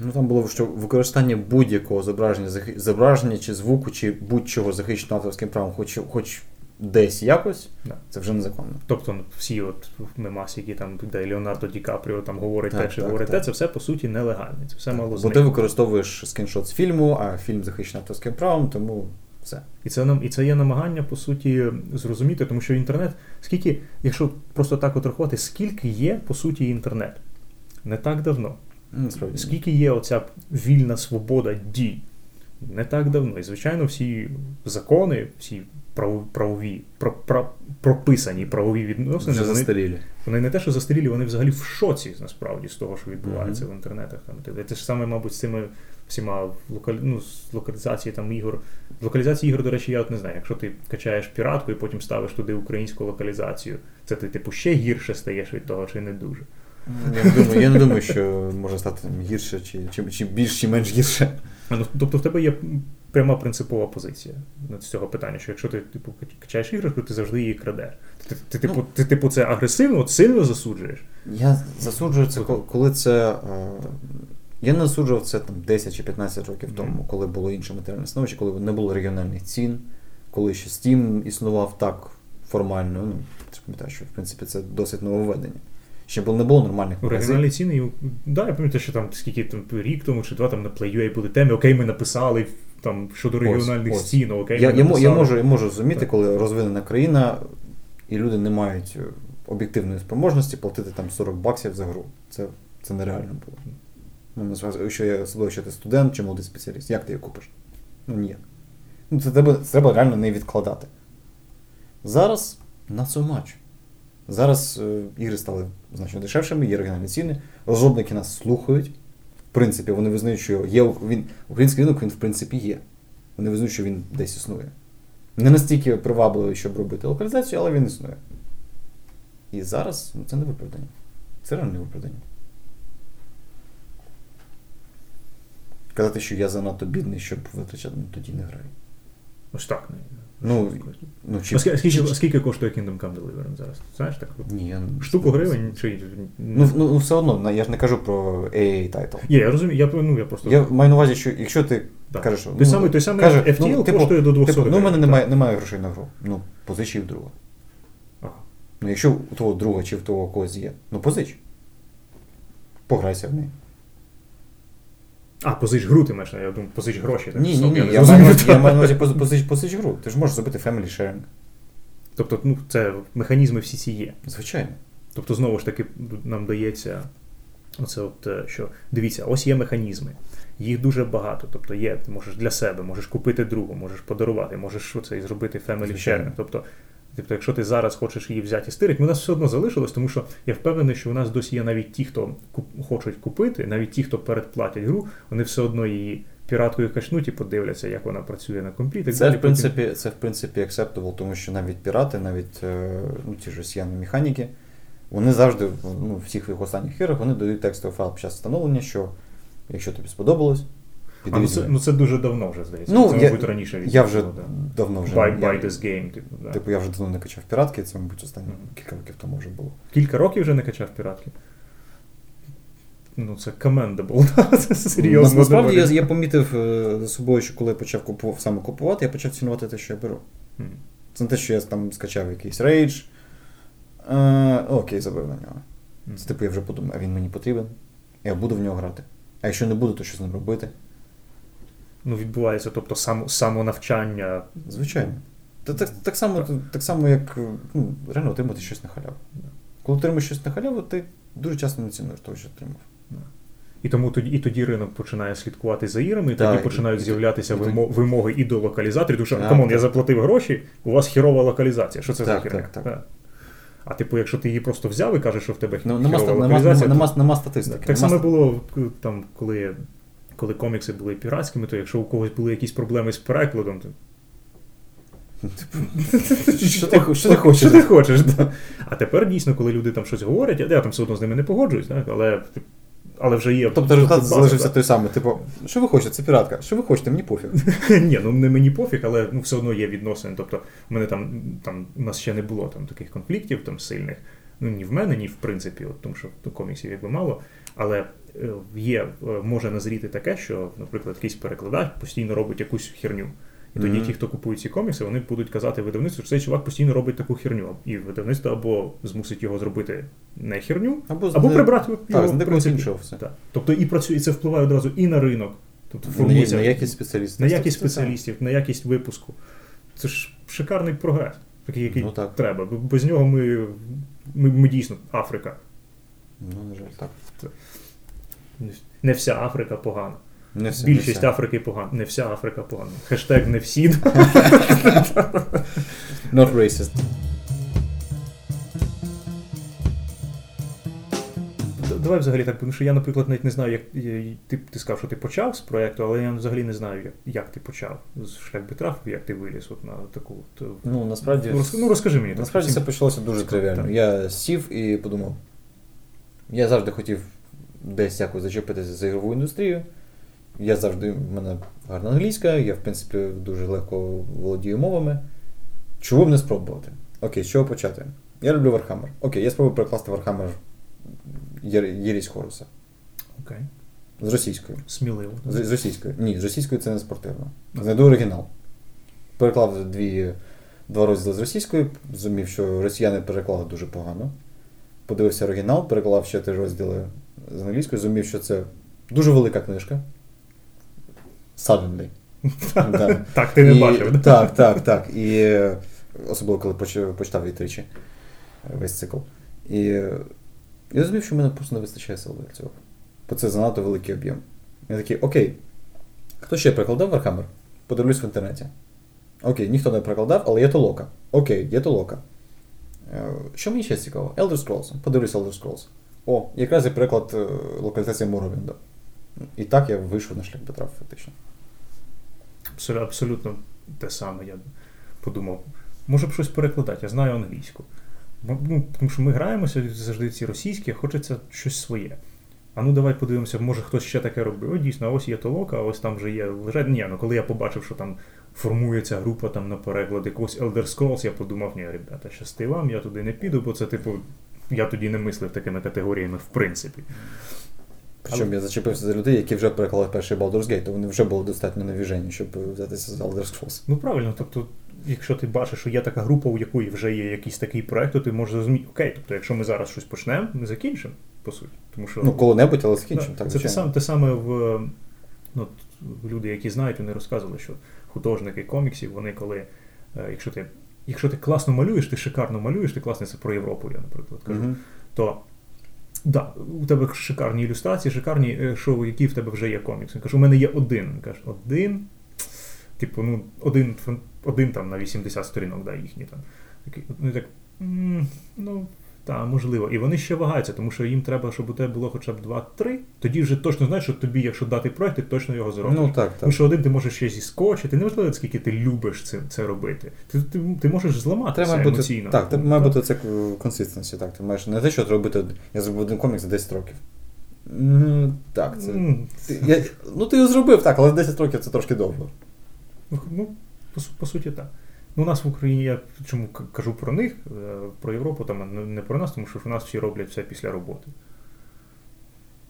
Speaker 2: Ну там було, що використання будь-якого зображення, зображення чи звуку, чи будь-чого захищеного авторським правом, хоч, хоч десь якось,
Speaker 1: Да.
Speaker 2: це вже незаконно.
Speaker 1: Тобто всі от мемаси, які там, де Леонардо Ді Капріо там говорить
Speaker 2: Так,
Speaker 1: те чи
Speaker 2: так,
Speaker 1: говорить те, це все по суті нелегальне. Це все мало
Speaker 2: Бо ти використовуєш скріншот з фільму, а фільм захищений авторським правом, тому все.
Speaker 1: І це нам і це є намагання по суті зрозуміти, тому що інтернет, скільки, якщо просто так от рахувати, скільки є по суті інтернет? Не так давно.
Speaker 2: Ну, Насправді.
Speaker 1: Скільки є оця вільна свобода дій? Не так давно. І звичайно, всі закони, всі правові, про, про, прописані правові відносини,
Speaker 2: вже застарілі.
Speaker 1: вони не те, що застарілі, вони взагалі в шоці насправді з того, що відбувається в інтернетах. Там Те- те ж саме, мабуть, з цими всіма локаль... ну, з локалізації там ігор. В локалізації ігор, до речі, я от не знаю. Якщо ти качаєш піратку і потім ставиш туди українську локалізацію, це ти типу ще гірше стаєш від того, чи не дуже.
Speaker 2: Я не думаю, я не думаю, що може стати гірше, чи, чи, чи більш, чи менш гірше.
Speaker 1: Ну, тобто в тебе є пряма принципова позиція з цього питання, що якщо ти типу качаєш іграшку, ти завжди її крадеш. Ти, ти, типу,
Speaker 2: Ну.
Speaker 1: ти, типу, це агресивно, от сильно засуджуєш.
Speaker 2: Я засуджую це, коли це. е, Я не засуджував це там 10 чи 15 років
Speaker 1: Мгм.
Speaker 2: тому, коли було інше матеріальне становище, коли не було регіональних цін, коли ще Steam існував так формально. Ну, ти пам'ятаєш, що в принципі це досить нововведення. Ще було, не було нормальних магазинів.
Speaker 1: Оригінальні ціни, да, я пам'ятаю, що там скільки там рік тому чи два там на Play.ua були теми, окей, ми написали там щодо регіональних
Speaker 2: ось.
Speaker 1: цін, окей,
Speaker 2: Я, я, я, можу, я можу розуміти,
Speaker 1: Так.
Speaker 2: коли розвинена країна, і люди не мають е, об'єктивної спроможності платити там 40 баксів за гру. Це, це нереально було. Ну, насправді, що я особливо, що ти студент чи молодий спеціаліст, як ти її купиш? Ну ніяк. Ну, це треба, це треба реально не відкладати. Зараз на so much. Зараз е, ігри стали значно дешевшими, є оригінальні ціни, розробники нас слухають. В принципі, вони визнають, що є він, український ринок, він в принципі є. Вони визнають, що він десь існує. Не настільки привабливий, щоб робити локалізацію, але він існує. І зараз ну, це не виправдання. Це реально не виправдання. Казати, що я занадто бідний, щоб витрачати, ну тоді не граю.
Speaker 1: Ось так. не-
Speaker 2: Ну, Ну, чи,
Speaker 1: А скільки,
Speaker 2: чи-
Speaker 1: скільки коштує Kingdom Come Deliverance зараз? Знаєш так?
Speaker 2: Ні,
Speaker 1: Штуку гривень чи.
Speaker 2: Ну, ну, ну, все одно, я ж не кажу про AA title.
Speaker 1: Є, я розумію, я, ну, я просто.
Speaker 2: Я маю на увазі, що якщо ти
Speaker 1: Так.
Speaker 2: кажеш, що,
Speaker 1: Той самий- той самий FTL коштує до 200
Speaker 2: Типу, ну, у мене немає, немає грошей на гру. Ну, позич в друга.
Speaker 1: Ага.
Speaker 2: Ну, якщо у того друга чи в того когось є, ну позич. Пограйся в неї.
Speaker 1: А, позич гру ти маєш, я думаю, позич гроші. так,
Speaker 2: Ні, ні, ні.
Speaker 1: я
Speaker 2: Я маю, я маю на увазі позич, позич гру. Ти ж можеш зробити family sharing.
Speaker 1: Тобто, ну, це механізми всі ці є.
Speaker 2: Звичайно.
Speaker 1: Тобто, знову ж таки, нам дається оце, от, е, що дивіться, ось є механізми. Їх дуже багато. Тобто є, ти можеш для себе, можеш купити другу, можеш подарувати, можеш оце і зробити family
Speaker 2: Звичайно.
Speaker 1: sharing. Тобто, тобто, якщо ти зараз хочеш її взяти і стирити, у нас все одно залишилось, тому що я впевнений, що у нас досі є навіть ті, хто куп- хочуть купити, навіть ті, хто передплатять гру, вони все одно її піраткою качнуть і подивляться, як вона працює на комп'ютері.
Speaker 2: Це, в принципі, це в принципі acceptable, тому що навіть пірати, навіть е, ну, ті ж росіяни механіки, вони завжди ну, в всіх своїх останніх іграх вони дають текстовий файл під час встановлення, що якщо тобі сподобалось,
Speaker 1: А, ну, це, ну це дуже давно вже здається.
Speaker 2: Ну,
Speaker 1: це,
Speaker 2: я-
Speaker 1: мабуть, раніше від
Speaker 2: я вже
Speaker 1: да.
Speaker 2: давно вже
Speaker 1: Buy, buy this game. Типу, да.
Speaker 2: Типу, я вже давно не качав піратки, це, мабуть, останні
Speaker 1: Мгм.
Speaker 2: кілька років тому вже було.
Speaker 1: Кілька років вже не качав піратки. Ну, це commendable. [LAUGHS] Це серйозно.
Speaker 2: Ну, Насправді я, я помітив е, за собою, що коли я почав купу, саме купувати, я почав цінувати те, що я беру.
Speaker 1: Мгм.
Speaker 2: Це не те, що я там скачав якийсь рейдж. Е, окей, забив на нього.
Speaker 1: Мгм.
Speaker 2: Це типу я вже подумав, а він мені потрібен. Я буду в нього грати. А якщо не буду, то що з ним робити?
Speaker 1: Ну, відбувається, тобто само, самонавчання.
Speaker 2: Звичайно. Та, так, так, само, так само, як е, ну, реально отримати щось на халяву. Коли отримаєш щось на халяву, ти дуже часто не цінуєш того, що отримав.
Speaker 1: І тому тоді, і тоді ринок починає слідкувати за іграми, і
Speaker 2: Так,
Speaker 1: тоді починають
Speaker 2: і-
Speaker 1: з'являтися
Speaker 2: і
Speaker 1: вимоги і до локалізаторів, тому що
Speaker 2: come
Speaker 1: on, я заплатив гроші, у вас херова локалізація. Що це за
Speaker 2: Так,
Speaker 1: херня?
Speaker 2: так, так.
Speaker 1: А типу, якщо ти її просто взяв і кажеш, що в тебе
Speaker 2: Ну,
Speaker 1: херова
Speaker 2: нема,
Speaker 1: локалізація,
Speaker 2: нема, нема, нема статистики.
Speaker 1: Так само було там, коли, коли комікси були піратськими, то якщо у когось були якісь проблеми з перекладом, то
Speaker 2: Що ти, що ти хочеш?
Speaker 1: Що ти хочеш, да. А тепер дійсно, коли люди там щось говорять, я, там все одно з ними не погоджуюсь, так, але але вже є.
Speaker 2: Тобто результат залишився той самий. Типу, що ви хочете? Це піратка. Що ви хочете? Мені пофіг. [LAUGHS]
Speaker 1: Ні, ну не мені пофіг, але ну, все одно є відносини. Тобто, в мене там, там у нас ще не було там таких конфліктів там сильних. Ну ні в мене, ні в принципі, от, тому що коміксів якби мало. Але є, е, може назріти таке, що, наприклад, якийсь перекладач постійно робить якусь херню. І тоді
Speaker 2: Мгм.
Speaker 1: ті, хто купують ці комікси, вони будуть казати видавництву, що цей чувак постійно робить таку херню. І видавництво або змусить його зробити не херню,
Speaker 2: Або,
Speaker 1: або
Speaker 2: не-
Speaker 1: прибрати його.
Speaker 2: Так,
Speaker 1: в
Speaker 2: іншого все.
Speaker 1: Так. Тобто і працює, і це впливає одразу і на ринок. Тобто
Speaker 2: На,
Speaker 1: формується
Speaker 2: на якість спеціалістів.
Speaker 1: на якість спеціалістів, на якість випуску. Це ж шикарний прогрес, такий, який
Speaker 2: Ну, так.
Speaker 1: треба. Без нього ми, ми, ми дійсно Африка.
Speaker 2: Ну, на жаль, так.
Speaker 1: Не вся Африка погана.
Speaker 2: Не все,
Speaker 1: Більшість
Speaker 2: не все.
Speaker 1: Африки погана. Не вся Африка погана. Хештег не всі.
Speaker 2: Not racist.
Speaker 1: Давай взагалі так, тому що я, наприклад, навіть не знаю, як ти, ти сказав, що ти почав з проєкту, але я взагалі не знаю, як, як ти почав з шлях битраф, як ти виліз от на таку. от, е,
Speaker 2: Ну, насправді,
Speaker 1: ну, роз- ну розкажи мені. так,
Speaker 2: насправді
Speaker 1: всім.
Speaker 2: все почалося дуже тривіально. Я сів і подумав. Я завжди хотів десь якось зачепитися за ігрову індустрію. Я завжди, в мене гарна англійська, я, в принципі, дуже легко володію мовами. Чого б не спробувати? Окей, з чого почати? Я люблю Warhammer. Окей, я спробую перекласти Warhammer Єр- Єрість Хоруса.
Speaker 1: Окей.
Speaker 2: З російської.
Speaker 1: Сміливо.
Speaker 2: З, з російської. Ні, з російської це не спортивно. Знайду оригінал. Переклав дві, два розділи з російської, зрозумів, що росіяни переклали дуже погано. Подивився оригінал, переклав ще три розділи з англійської, зрозумів, що це дуже велика книжка. Suddenly. [LAUGHS] Да.
Speaker 1: Так, ти не
Speaker 2: І-
Speaker 1: бачив.
Speaker 2: Так, так, так. І особливо, коли почитав її тричі весь цикл. І я розумів, що в мене просто не вистачає сил для цього. Бо це занадто великий об'єм. Я такий, окей, хто ще перекладав Warhammer? Подивлюсь в інтернеті. Окей, ніхто не перекладав, але є толока. Окей, є толока. Е, Що мені ще цікаво? Elder Scrolls. Подивлюсь Elder Scrolls. О, якраз і переклад е, локалізації Моровінда. І так я вийшов на шлях Петра, фактично.
Speaker 1: Абсолютно, те саме. Я подумав, може б щось перекладати, я знаю англійську. Ну, тому що ми граємося завжди ці російські, хочеться щось своє. А ну давай подивимося, може хтось ще таке робив. О, дійсно, ось є толока, а ось там вже є лежать. Ні, ну коли я побачив, що там формується група там на переклад якогось Elder Scrolls, я подумав, ні, ребята, щасти вам, я туди не піду, бо це, типу, я тоді не мислив такими категоріями, в принципі.
Speaker 2: Причому
Speaker 1: Але-
Speaker 2: я зачепився за людей, які вже переклали перший Baldur's Gate, то вони вже були достатньо навіжені, щоб взятися за Elder Scrolls.
Speaker 1: Ну правильно, тобто, якщо ти бачиш, що є така група, у якої вже є якийсь такий проект, то ти можеш зрозуміти, окей, тобто, якщо ми зараз щось почнемо, ми закінчимо, по суті. Тому що
Speaker 2: Ну, коли-небудь, але
Speaker 1: Да,
Speaker 2: закінчимо, так,
Speaker 1: це те саме, те саме в ну, люди, які знають, вони розказували, що художники коміксів, вони коли, е, якщо ти, якщо ти класно малюєш, ти шикарно малюєш, ти класний це про Європу, я, наприклад, кажу,
Speaker 2: Мгм.
Speaker 1: то да, у тебе шикарні ілюстрації, шикарні, шоу, які в тебе вже є комікс. Він каже, у мене є один. Він каже, один. Типу, ну, один, один там на 80 сторінок, да, їхні там. Такий, ну, так, ну, та, можливо. І вони ще вагаються, тому що їм треба, щоб у тебе було хоча б 2-3. Тоді вже точно знаєш, що тобі, якщо дати проект, ти точно його зробиш.
Speaker 2: Ну так, так.
Speaker 1: Тому що один ти можеш ще зіскочити, неважливо, скільки ти любиш це, це робити. Ти, ти, ти можеш зламатися
Speaker 2: Треба бути,
Speaker 1: емоційно.
Speaker 2: так, треба має бути це консистенсі, так. Ти маєш не те, що робити. Я зробив один комікс за 10 років. Так, це.
Speaker 1: М,
Speaker 2: Ти, я, ну ти його зробив, так, але 10 років це трошки довго.
Speaker 1: Ну, по, по суті, так. Ну, у нас в Україні, я чому кажу про них, е, про Європу, там не- про нас, тому що в нас всі роблять все після роботи.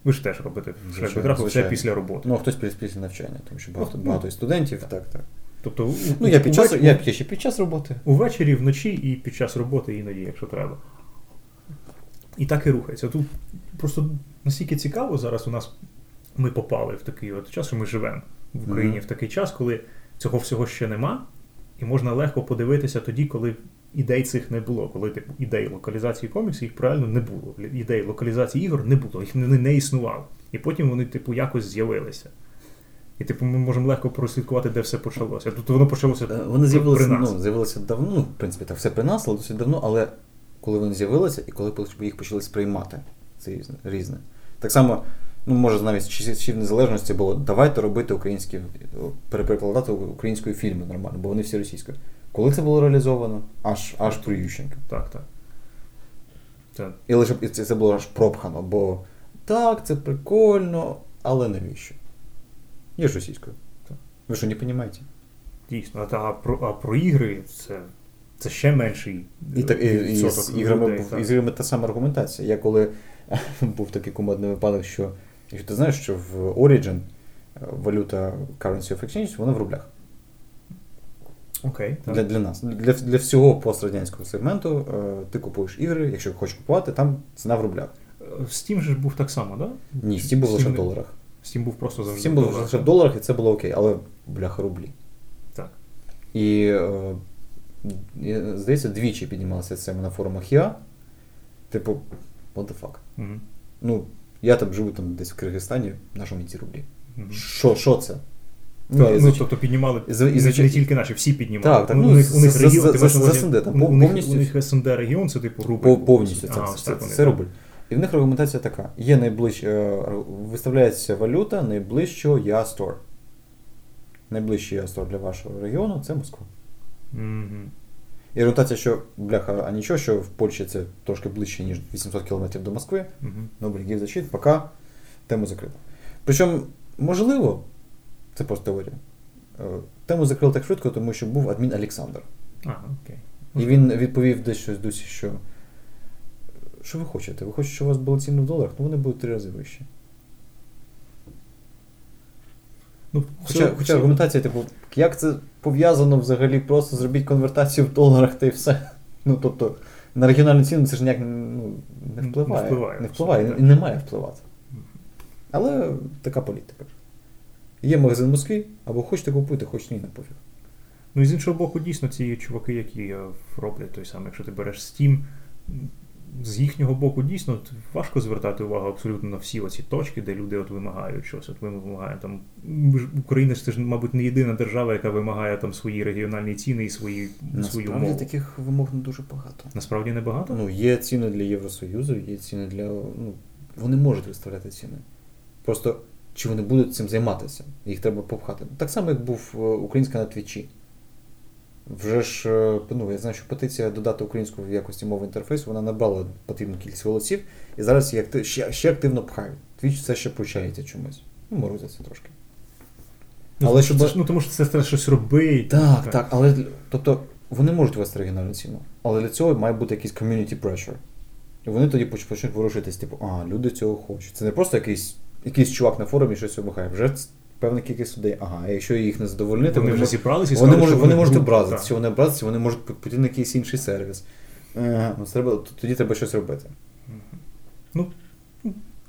Speaker 1: Ви ж теж робите в все після роботи.
Speaker 2: Ну, а хтось після, навчання, тому що багато,
Speaker 1: Ну,
Speaker 2: багато студентів,
Speaker 1: так.
Speaker 2: так, так.
Speaker 1: Тобто, у-
Speaker 2: Ну, я під час, я, ще під час роботи.
Speaker 1: увечері, вночі і під час роботи іноді, якщо треба. І так і рухається. Тут просто настільки цікаво зараз у нас ми попали в такий от час, що ми живемо в Україні
Speaker 2: Мгм.
Speaker 1: в такий час, коли цього всього ще нема, і можна легко подивитися тоді, коли ідей цих не було, коли типу ідей локалізації коміксів їх реально не було. Ідей локалізації ігор не було, їх не, не, існувало. І потім вони, типу, якось з'явилися. І типу, ми можемо легко прослідкувати, де все почалося. Тут воно почалося
Speaker 2: Е,
Speaker 1: при нас.
Speaker 2: ну, з'явилися давно, ну, в принципі, так, все при нас, але досить давно, але коли вони з'явилися і коли їх почали сприймати, це різне. Так само, ну, може, навіть з часів незалежності було, давайте робити українські, перекладати українською фільми нормально, бо вони всі російською. Коли це було реалізовано? Аж, аж при Ющенка.
Speaker 1: Так, так. Це
Speaker 2: І лише і це, це було аж пропхано, бо так, це прикольно, але навіщо? Я ж російською. Ви що, не розумієте?
Speaker 1: Дійсно, а, а, про, а про ігри це, це ще менший.
Speaker 2: І, так, і, і з іграми,
Speaker 1: людей,
Speaker 2: був-
Speaker 1: так.
Speaker 2: іграми та сама аргументація. Я коли [LAUGHS] був такий кумедний випадок, що якщо ти знаєш, що в Origin е, валюта Currency of Exchange, вона в рублях.
Speaker 1: Окей, так.
Speaker 2: Для, для нас. Для, для всього пострадянського сегменту е, ти купуєш ігри, якщо хочеш купувати, там ціна в рублях.
Speaker 1: Steam же ж був так само, так? Да?
Speaker 2: Ні, Steam був лише в доларах.
Speaker 1: Steam був просто завжди.
Speaker 2: Steam був лише в доларах, і це було окей, але бляха рублі.
Speaker 1: Так.
Speaker 2: І, е, здається, двічі піднімалася це на форумах я. Типу, what the fuck?
Speaker 1: Мгм.
Speaker 2: Ну, я там живу там десь в Киргизстані, на що мені ці рублі? Що, що це?
Speaker 1: Ну, ну,
Speaker 2: звич-
Speaker 1: тобто піднімали
Speaker 2: і і
Speaker 1: не- тільки наші, всі піднімали.
Speaker 2: Так, так,
Speaker 1: Ну,
Speaker 2: ну,
Speaker 1: у них, у них регіон,
Speaker 2: за-
Speaker 1: ти
Speaker 2: за- за СНД, там, повністю-
Speaker 1: У них СНД регіон, це типу рубль.
Speaker 2: По- повністю це,
Speaker 1: А,
Speaker 2: це, це,
Speaker 1: вони,
Speaker 2: це рубль. І в них аргументація така: є найближче, е, виставляється валюта найближчого Я-Store. Найближчий Я-Store для вашого регіону це Москва.
Speaker 1: Мгм.
Speaker 2: І аргументація, що бляха, а нічого, що в Польщі це трошки ближче, ніж 800 км до Москви.
Speaker 1: Мгм.
Speaker 2: Ну, the shit, поки тему закрито. Причому, можливо, це просто теорія. е, Тему закрили так швидко, тому що був адмін Олександр.
Speaker 1: Ага, окей.
Speaker 2: І він відповів десь щось досі, що. Що ви хочете? Ви хочете, щоб у вас були ціни в доларах? Ну вони будуть три рази вищі.
Speaker 1: Ну,
Speaker 2: Хоча,
Speaker 1: все-
Speaker 2: хоча
Speaker 1: все-
Speaker 2: аргументація, типу, як це пов'язано взагалі, просто зробіть конвертацію в доларах та й все. Ну, тобто, на регіональну ціну це ж ніяк ну, не
Speaker 1: Не
Speaker 2: впливає.
Speaker 1: впливає,
Speaker 2: Не впливає
Speaker 1: абсолютно.
Speaker 2: і не має впливати. Але така політика. Є магазин в Москві, або хочете купуйте, хоч ні, не пофіг.
Speaker 1: Ну і з іншого боку, дійсно, ці чуваки, які роблять той самий, якщо ти береш Steam, з їхнього боку дійсно от важко звертати увагу абсолютно на всі оці точки, де люди от вимагають щось. От ми вимагаємо там. Україна ж це ж, мабуть, не єдина держава, яка вимагає там свої регіональні ціни і свої, свою
Speaker 2: Насправді таких вимог не дуже багато.
Speaker 1: Насправді небагато?
Speaker 2: Ну, є ціни для Євросоюзу, є ціни для. Ну, вони можуть виставляти ціни. Просто чи вони будуть цим займатися? Їх треба попхати. Так само, як був е, українська на Твічі. Вже ж, е, ну, я знаю, що петиція додати українську в якості мови інтерфейсу, вона набрала потрібну кількість голосів, і зараз її акти- ще, ще активно пхають. Твіч все ще пручається чомусь. Ну, морозиться трошки.
Speaker 1: Ну,
Speaker 2: але щоб-
Speaker 1: що це ну, тому що це треба щось робити.
Speaker 2: Так, так, але тобто вони можуть вести регіональну ціну, але для цього має бути якийсь community pressure. І вони тоді почнуть ворушитись, типу, а, люди цього хочуть. Це не просто якийсь, якийсь чувак на форумі щось вимагає. Вже певна кількість людей. Ага, а якщо їх не задовольнити,
Speaker 1: Вони вже зібралися і
Speaker 2: вони,
Speaker 1: сказали,
Speaker 2: можуть, вони можуть образитися, вони образитися, вони можуть піти на якийсь інший сервіс. Ага, треба, тоді треба щось робити.
Speaker 1: Ну,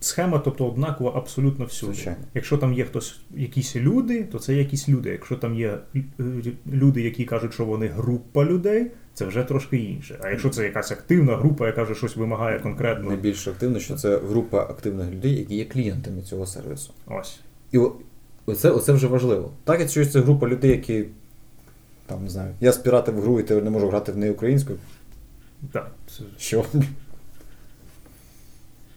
Speaker 1: схема, тобто, однакова абсолютно всюди.
Speaker 2: Звичайно.
Speaker 1: Якщо там є хтось, якісь люди, то це якісь люди. Якщо там є е, люди, які кажуть, що вони група людей, це вже трошки інше. А якщо це якась активна група, яка вже щось вимагає конкретно,
Speaker 2: Найбільш активно, що це група активних людей, які є клієнтами цього сервісу.
Speaker 1: ось.
Speaker 2: І оце, оце вже важливо. Так, якщо це група людей, які там не знаю, я спіратив гру і тепер не можу грати в неї українською.
Speaker 1: Так, це,
Speaker 2: Що?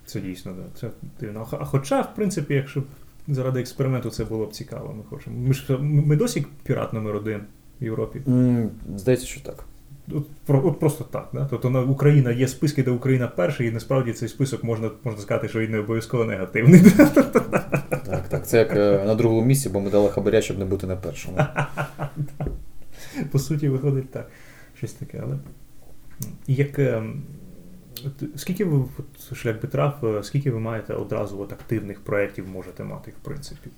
Speaker 1: це дійсно, да. це дивно. А хоча, в принципі, якщо б заради експерименту це було б цікаво, ми хочемо. Ми ж ми досі пірат номер один в Європі.
Speaker 2: М, Здається, що так.
Speaker 1: От, от просто так. Да? Тобто на Україна є списки, де Україна перша, і насправді цей список можна, можна сказати, що він не обов'язково негативний. [LAUGHS]
Speaker 2: Так, так. Це як е, на другому місці, бо ми дали хабаря, щоб не бути на першому. [LAUGHS]
Speaker 1: По суті, виходить так. Щось таке, але. Як, от скільки ви от, шлях би трав, е, скільки ви маєте одразу от, активних проєктів можете мати, в принципі?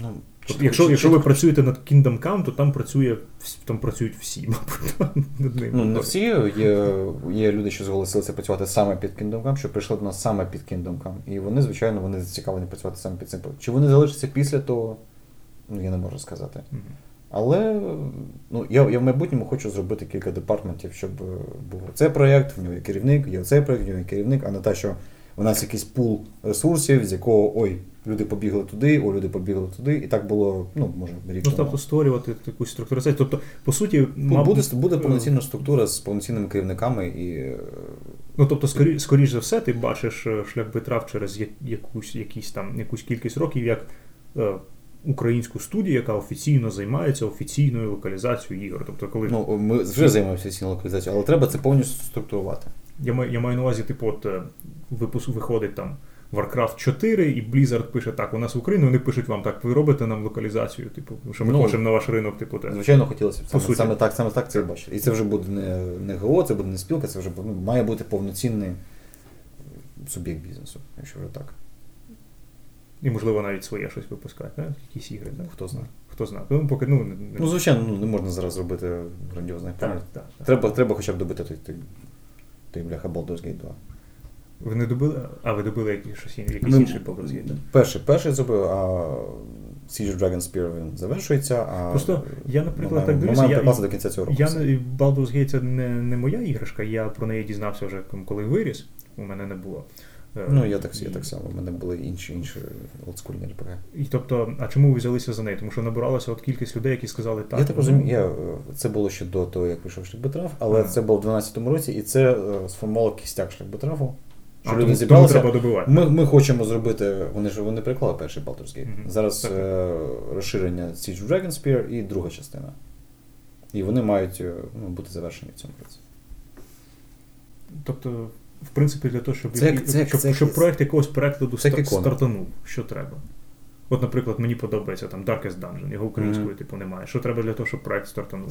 Speaker 2: Ну,
Speaker 1: Тобто, якщо, якщо ви працюєте над Kingdom Come, то там працює там працюють всі, [LAUGHS] мабуть, над ним.
Speaker 2: Ну, не всі є, є люди, що зголосилися працювати саме під Kingdom Come, що прийшли до нас саме під Kingdom Come. І вони, звичайно, вони зацікавлені працювати саме під цим. Чи вони залишаться після того, ну я не можу сказати. Але ну, я, я в майбутньому хочу зробити кілька департментів, щоб е, був цей проєкт, в нього є керівник, є цей проєкт, в нього є керівник, а не те, що у нас якийсь пул ресурсів, з якого ой, люди побігли туди, ой, люди побігли туди, і так було, ну, може, рік.
Speaker 1: Ну, тобто створювати таку структуризацію. Тобто, по суті, мабуть,
Speaker 2: буде, буде повноцінна структура з повноцінними керівниками і. е,
Speaker 1: Ну, тобто, скорі, скоріш за все, ти бачиш е, шлях битрав через якусь, якісь там, якусь кількість років як е, українську студію, яка офіційно займається офіційною локалізацією ігор. Тобто, коли
Speaker 2: Ну, ми вже займаємося ціною локалізацією, але треба це повністю структурувати.
Speaker 1: Я, маю, я маю на увазі, типу, от е, випуск виходить там Warcraft 4, і Blizzard пише так, у нас в Україні, вони пишуть вам так, ви робите нам локалізацію, типу, що ми
Speaker 2: Ну,
Speaker 1: хочемо на ваш ринок, типу, те.
Speaker 2: Звичайно, хотілося б саме,
Speaker 1: суті.
Speaker 2: саме так, саме так це бачити. І це вже буде не, не ГО, це буде не спілка, це вже ну, має бути повноцінний суб'єкт бізнесу, якщо вже так.
Speaker 1: І, можливо, навіть своє щось випускати, так? якісь ігри. Так?
Speaker 2: Хто знає.
Speaker 1: Хто знає. Ну, поки, ну, не- не-
Speaker 2: Ну, звичайно, ну, не можна зараз проект.
Speaker 1: так, так.
Speaker 2: Треба, треба хоча б добити той, той, той бляха Baldur's Gate 2.
Speaker 1: Ви не добили, а ви добили якийсь, якийсь інший Baldur's Gate, так?
Speaker 2: Перший, перший зробив, а Siege of Dragon Spear він завершується, а
Speaker 1: Просто я, наприклад, так дивлюся, я-
Speaker 2: до кінця цього року.
Speaker 1: Я не Baldur's Gate це не, не моя іграшка, я про неї дізнався вже коли виріс. У мене не було. Е,
Speaker 2: Ну, я так, я так само. У мене були інші, інші олдскульні РПГ.
Speaker 1: І тобто, а чому ви взялися за неї? Тому що набиралося от кількість людей, які сказали так.
Speaker 2: я так
Speaker 1: ну,
Speaker 2: розумію, я, е, це було ще до того, як вийшов шлях Бетраф, але
Speaker 1: Ага.
Speaker 2: це було в 12-му році, і це е, сформувало кістяк шлях Бетрафу. Що
Speaker 1: тому-
Speaker 2: люди
Speaker 1: тому
Speaker 2: зібралися.
Speaker 1: треба добивати.
Speaker 2: Ми, ми хочемо зробити. Вони ж вони приклали перший Baldur's Gate.
Speaker 1: Мгм.
Speaker 2: Зараз
Speaker 1: Так.
Speaker 2: е, розширення Siege of Dragon Spear і друга частина. І вони мають ну, бути завершені в цьому році.
Speaker 1: Тобто, в принципі, для того, щоб,
Speaker 2: Це як-
Speaker 1: який-
Speaker 2: як-
Speaker 1: щоб,
Speaker 2: це як-
Speaker 1: щоб проект якогось перекладу
Speaker 2: це як
Speaker 1: ста-
Speaker 2: ікона.
Speaker 1: стартанув, що треба? От, наприклад, мені подобається там Darkest Dungeon, його українською,
Speaker 2: Мгм.
Speaker 1: типу, немає. Що треба для того, щоб проект стартанув?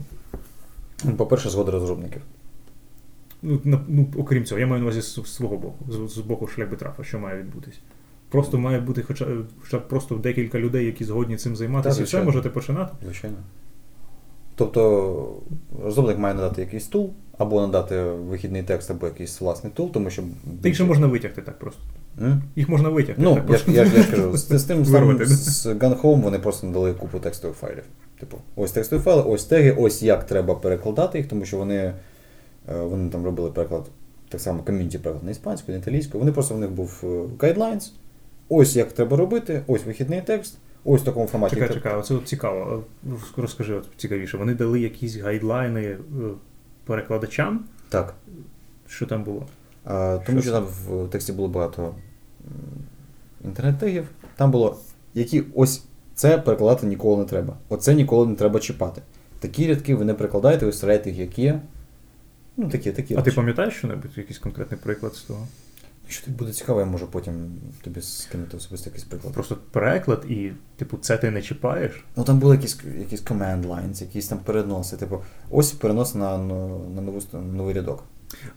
Speaker 2: Ну, По-перше, згода розробників.
Speaker 1: Ну, на, ну, окрім цього, я маю на увазі з, з свого боку, з, з боку шлях що має відбутись. Просто має бути хоча, хоча б просто декілька людей, які згодні цим займатися, і все можете починати.
Speaker 2: Звичайно. Тобто розробник має надати якийсь тул, або надати вихідний текст, або якийсь власний тул, тому що.
Speaker 1: Їх ще можна витягти так просто.
Speaker 2: М?
Speaker 1: Їх можна витягти.
Speaker 2: Ну,
Speaker 1: так
Speaker 2: я
Speaker 1: просто.
Speaker 2: я, я ж кажу, з, з тим самим, з Gun Home вони просто надали купу текстових файлів. Типу, ось текстові файли, ось теги, ось як треба перекладати їх, тому що вони, е, вони там робили переклад, так само ком'юніті переклад на іспанську, на італійську. Вони просто в них був е, guidelines, ось як треба робити, ось вихідний текст, ось в такому форматі.
Speaker 1: Чекай, чекай, оце от цікаво. Розкажи от цікавіше. Вони дали якісь гайдлайни е, перекладачам,
Speaker 2: Так.
Speaker 1: що там було.
Speaker 2: А, тому
Speaker 1: Що
Speaker 2: що там в тексті було багато інтернет-тегів. Там було, які ось це перекладати ніколи не треба. Оце ніколи не треба чіпати. Такі рядки ви не перекладаєте, ви їх, як є. Ну, такі, такі.
Speaker 1: А ти пам'ятаєш що-небудь, якийсь конкретний приклад з того?
Speaker 2: Якщо тобі буде цікаво, я можу потім тобі скинути особисто якийсь приклад.
Speaker 1: Просто переклад і, типу, це ти не чіпаєш.
Speaker 2: Ну там були якісь, якісь command lines, якісь там переноси. Типу, ось перенос на, на, на нову, ст- новий рядок.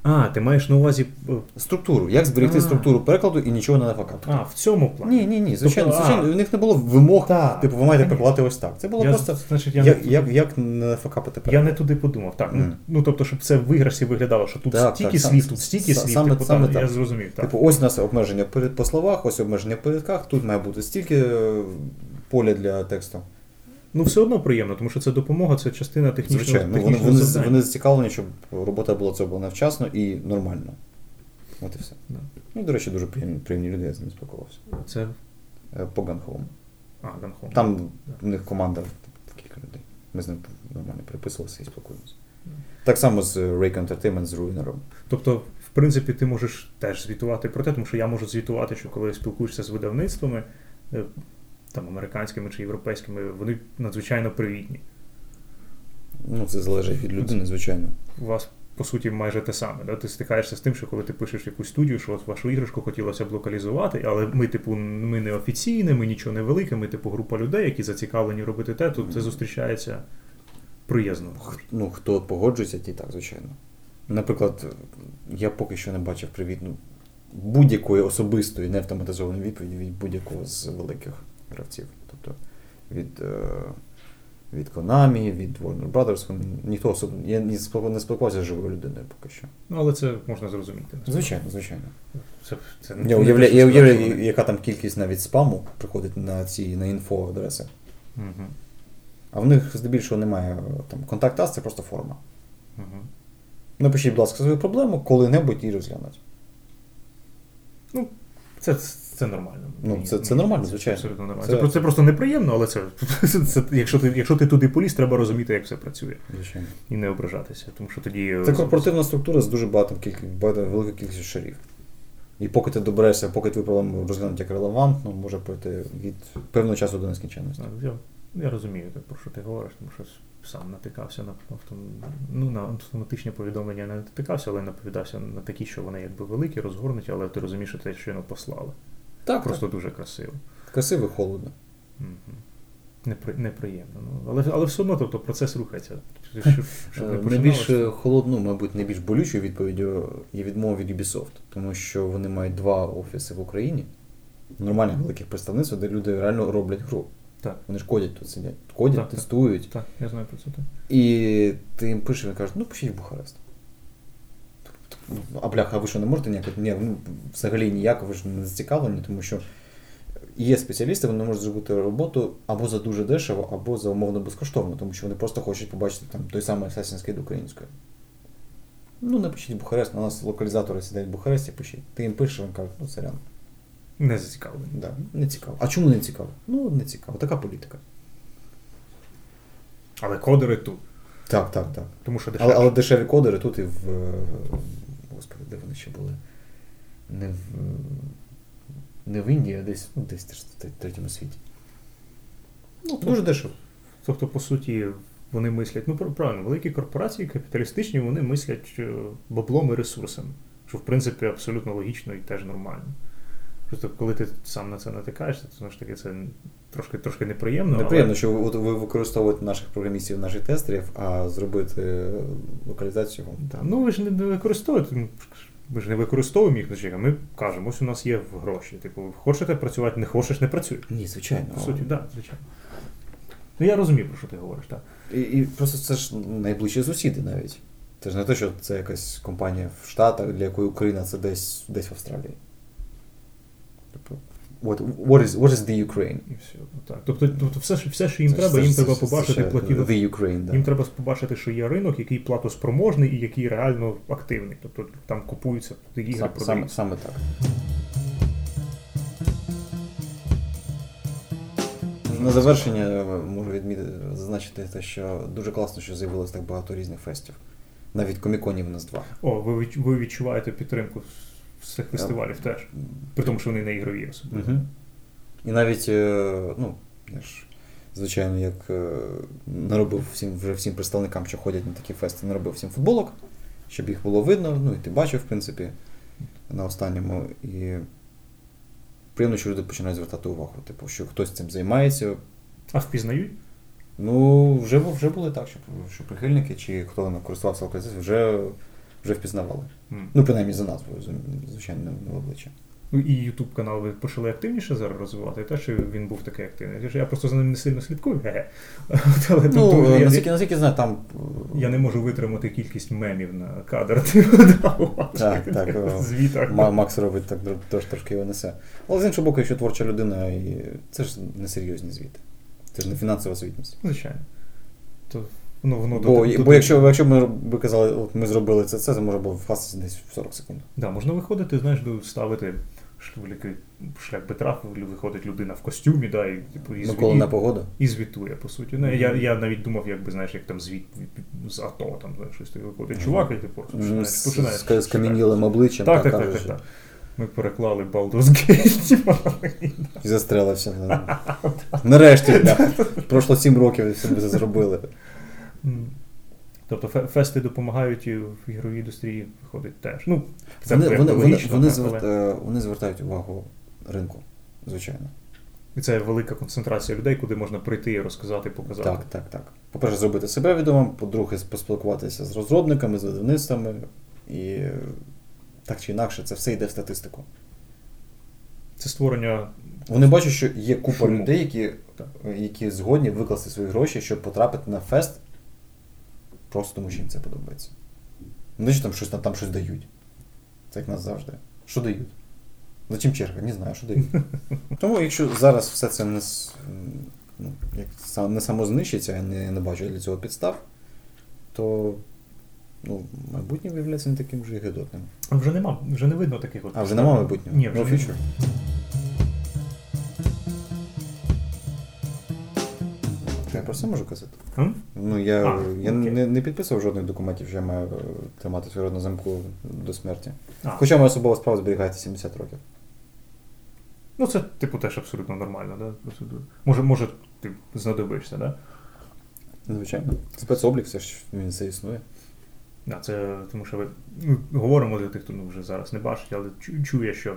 Speaker 1: А, ти маєш на увазі. е,
Speaker 2: Структуру. Як зберегти
Speaker 1: А.
Speaker 2: структуру перекладу і нічого не нафакати.
Speaker 1: А, в цьому плані.
Speaker 2: Ні, ні, ні, звичайно,
Speaker 1: Тобто,
Speaker 2: звичайно, у них не було вимог,
Speaker 1: Так.
Speaker 2: типу, ви маєте
Speaker 1: Конечно.
Speaker 2: перекладати ось так. Це було
Speaker 1: Я,
Speaker 2: просто
Speaker 1: значить, я,
Speaker 2: як,
Speaker 1: не,
Speaker 2: як, як не факапити
Speaker 1: я
Speaker 2: переклад.
Speaker 1: не туди подумав. Так, ну,
Speaker 2: Мгм.
Speaker 1: ну тобто, щоб це в виграшці виглядало, що тут
Speaker 2: Так,
Speaker 1: стільки
Speaker 2: так,
Speaker 1: слів, тут стільки
Speaker 2: са-
Speaker 1: слів.
Speaker 2: саме-
Speaker 1: типу,
Speaker 2: саме
Speaker 1: так,
Speaker 2: так.
Speaker 1: Я зрозумів. Так.
Speaker 2: Типу, ось у нас обмеження перед по словах, ось обмеження по рядках, тут має бути стільки е, поля для тексту.
Speaker 1: Ну, все одно приємно, тому що це допомога, це частина технічного,
Speaker 2: Звичайно, ну, вони,
Speaker 1: технічного
Speaker 2: вони,
Speaker 1: завдання.
Speaker 2: вони зацікавлені, щоб робота була була вчасно і нормально. От і все.
Speaker 1: Да.
Speaker 2: Ну, до речі, дуже приємні, приємні люди, я з ними спілкувався.
Speaker 1: Це
Speaker 2: Е, По Ганховому.
Speaker 1: а, Ганхом.
Speaker 2: Там у них команда в кілька людей. Ми з ним нормально переписувалися і спілкуємося. Так само з Raycon Entertainment, з Ruinerом.
Speaker 1: Тобто, в принципі, ти можеш теж звітувати про те, тому що я можу звітувати, що коли спілкуєшся з видавництвами, е, там американськими чи європейськими, вони надзвичайно привітні.
Speaker 2: Ну, це залежить від людини, звичайно.
Speaker 1: У вас, по суті, майже те саме. Да? Ти стикаєшся з тим, що коли ти пишеш якусь студію, що от вашу іграшку хотілося б локалізувати, але ми, типу, ми не офіційні, ми нічого не велике, ми, типу, група людей, які зацікавлені робити те, тут це зустрічається приязно.
Speaker 2: Ну, хто погоджується, ті так, звичайно. Наприклад, я поки що не бачив привітну будь-якої особистої неавтоматизованої відповіді від будь-якого з великих гравців. Тобто від, е, від Konami, від Warner Brothers, вони- ніхто особливо. Я не спілкувався з живою людиною поки що.
Speaker 1: Ну, але це можна зрозуміти. насправді.
Speaker 2: Звичайно, звичайно.
Speaker 1: Це, це
Speaker 2: Я уявляю, я уявляю, яка там кількість навіть спаму приходить на ці на інфо адреси.
Speaker 1: Угу.
Speaker 2: А в них здебільшого немає там контакт це просто форма.
Speaker 1: Угу.
Speaker 2: Напишіть, будь ласка, свою проблему, коли-небудь і розглянуть.
Speaker 1: Це, це нормально.
Speaker 2: Ну, це- це нормально, звичайно.
Speaker 1: Абсолютно нормально.
Speaker 2: Це-
Speaker 1: Це, це просто неприємно, але це, [LAUGHS] це, це якщо, ти, якщо ти туди поліз, треба розуміти, як все працює.
Speaker 2: Звичайно.
Speaker 1: І не ображатися. Тому що тоді.
Speaker 2: Це корпоративна структура з дуже кількістю, багато великою кількістю шарів. І поки ти доберешся, поки твою проблему розглянуть як релевантну, може пройти від певного часу до нескінченності.
Speaker 1: Я, я розумію, про що ти говориш, тому що сам натикався на автом... ну, на автоматичні повідомлення не натикався, але наповідався на такі, що вони якби великі, розгорнуті, але ти розумієш, що те щойно послали.
Speaker 2: Так,
Speaker 1: Просто дуже красиво.
Speaker 2: Красиво, холодно.
Speaker 1: Угу. Непри... Неприємно. Ну, але, але все одно тобто, процес рухається. Щоб, щоб не
Speaker 2: Е, Найбільш е, холодну, мабуть, найбільш болючою відповіддю є відмова від Ubisoft, тому що вони мають два офіси в Україні, нормальних великих представництв, де люди реально роблять гру.
Speaker 1: Так.
Speaker 2: Вони ж кодять тут сидять. Кодять,
Speaker 1: Так, так.
Speaker 2: тестують.
Speaker 1: Так, я знаю про це. Так.
Speaker 2: І ти їм пишеш, він каже, ну пишіть в Бухарест. А бляха, а ви що не можете ніяк? Ні, ну, взагалі ніяк, ви ж не зацікавлені, тому що є спеціалісти, вони можуть зробити роботу або за дуже дешево, або за умовно безкоштовно, тому що вони просто хочуть побачити там той самий Assassin's Creed українською. Ну, напишіть Бухарест, у нас локалізатори сидять в Бухаресті, пишіть. Ти їм пишеш, він каже, ну сорян.
Speaker 1: Не зацікавлені.
Speaker 2: Да, не цікаво. А чому не цікаво? Ну, не цікаво. Така політика.
Speaker 1: Але кодери тут.
Speaker 2: Так, так, так.
Speaker 1: Тому що дешевше.
Speaker 2: Але, але дешеві кодери тут і в. Господи, де вони ще були? Не в. Не в Індії, а десь, ну, десь теж в третьому світі. Ну, дуже дешево.
Speaker 1: Тобто, по суті, вони мислять, ну правильно, великі корпорації капіталістичні, вони мислять е, баблом і ресурсами. Що в принципі абсолютно логічно і теж нормально. Просто коли ти сам на це натикаєшся, то знову ж таки це трошки, трошки неприємно.
Speaker 2: Неприємно, що ви, використовуєте наших програмістів, наших тестерів, а зробити локалізацію вам.
Speaker 1: Але, ну ви ж не використовуєте. ну, Ми ж не використовуємо їх значить, а ми кажемо, ось у нас є гроші. Типу, хочете працювати, не хочеш, не працюй.
Speaker 2: Ні, звичайно.
Speaker 1: По суті, так, да, звичайно. Ну я розумію, про що ти говориш, так.
Speaker 2: І, і просто це ж найближчі сусіди навіть. Це ж не те, що це якась компанія в Штатах, для якої Україна це десь, десь в Австралії. Тобто, what, what, is, what is the Ukraine?
Speaker 1: І все. Так. Тобто, тобто все, все, що їм
Speaker 2: Це
Speaker 1: треба,
Speaker 2: це
Speaker 1: їм
Speaker 2: це
Speaker 1: треба побачити
Speaker 2: The Ukraine, да.
Speaker 1: Їм треба побачити, що є ринок, який платоспроможний і який реально активний. Тобто там купуються ігри,
Speaker 2: Сам, саме, саме так. На завершення е, можу відмітити, зазначити те, що дуже класно, що з'явилось так багато різних фестів. Навіть коміконів у нас два.
Speaker 1: О, ви, ви відчуваєте підтримку з цих фестивалів теж. При тому, що вони не ігрові особливо.
Speaker 2: Угу. І навіть, е, ну, я ж, звичайно, як е, наробив всім вже всім представникам, що ходять на такі фести, наробив всім футболок, щоб їх було видно, ну і ти бачив, в принципі, на останньому. І приємно, що люди починають звертати увагу. Типу, що хтось цим займається.
Speaker 1: А впізнають?
Speaker 2: Ну, вже, вже були так, що, що прихильники чи хто не користувався локалізацією, вже, вже впізнавали.
Speaker 1: М.
Speaker 2: Ну, принаймні за назвою, звичайно, не в обличчя.
Speaker 1: Ну і YouTube канал ви почали активніше зараз розвивати, те, що він був такий активний. Я просто за ним не сильно слідкую. Але
Speaker 2: Ну,
Speaker 1: тобто,
Speaker 2: е,
Speaker 1: я,
Speaker 2: наскільки, наскільки знаю, там. е,
Speaker 1: я не можу витримати кількість мемів на кадр. [LAUGHS]
Speaker 2: Так, так.
Speaker 1: Звітах.
Speaker 2: Макс робить так тож трошки його несе. Але з іншого боку, якщо творча людина, і це ж не серйозні звіти. Це ж не фінансова звітність.
Speaker 1: Звичайно. То воно воно
Speaker 2: Бо,
Speaker 1: до- до-
Speaker 2: бо якщо, якщо ми ви казали, от ми зробили це, це, це може було вкластися десь в 40 секунд.
Speaker 1: Да, можна виходити, знаєш, до- ставити шлях Петра, виходить людина в костюмі, да, і, типу, і, зві-
Speaker 2: Микола на погода.
Speaker 1: і звітує, по суті. Ну, я, я навіть думав, якби, знаєш, як там звіт з АТО, там знаєш, щось виходить. Чувак, і типу, починає,
Speaker 2: З,
Speaker 1: починає.
Speaker 2: з, з кам'янілим обличчям,
Speaker 1: Так, так, так, так, так. Ми переклали Baldur's Gate. [LAUGHS]
Speaker 2: і застрелився. Нарешті. Пройшло 7 років, і все ми це зробили.
Speaker 1: Тобто фести допомагають і в ігровій індустрії виходить теж. Ну, це
Speaker 2: Вони, вони, вони, вони, зверт, е, вони звертають увагу ринку, звичайно.
Speaker 1: І це велика концентрація людей, куди можна прийти і розказати, показати.
Speaker 2: Так, так, так. По-перше, зробити себе відомим, по-друге, поспілкуватися з розробниками, з видавництвами. І так чи інакше, це все йде в статистику.
Speaker 1: Це створення
Speaker 2: Вони бачать, що є купа
Speaker 1: Шуму.
Speaker 2: людей, які,
Speaker 1: Так.
Speaker 2: які згодні викласти свої гроші, щоб потрапити на фест, просто тому що їм це подобається. Ну, що там щось там, щось дають. Це як нас завжди. Що дають? Зачем черга? Не знаю, що дають. [LAUGHS] Тому якщо зараз все це не, ну, як не самознищиться, я не, не бачу для цього підстав, то ну, майбутнє виявляється не таким вже і гидотним.
Speaker 1: А вже нема, вже не видно таких от.
Speaker 2: А вже нема майбутнього?
Speaker 1: Ні, вже
Speaker 2: No future? Про це можу казати.
Speaker 1: М?
Speaker 2: Ну, я,
Speaker 1: А,
Speaker 2: я
Speaker 1: окей.
Speaker 2: не, не підписував жодних документів, що я маю е, тримати свій род на замку до смерті.
Speaker 1: А,
Speaker 2: Хоча моя особова справа зберігається 70 років.
Speaker 1: Ну, це, типу, теж абсолютно нормально, да? Може, може, ти знадобишся, да?
Speaker 2: Звичайно. Спецоблік, все ж він це існує.
Speaker 1: Да, це тому що ви ну, говоримо для тих, хто ну, вже зараз не бачить, але чу- чує, що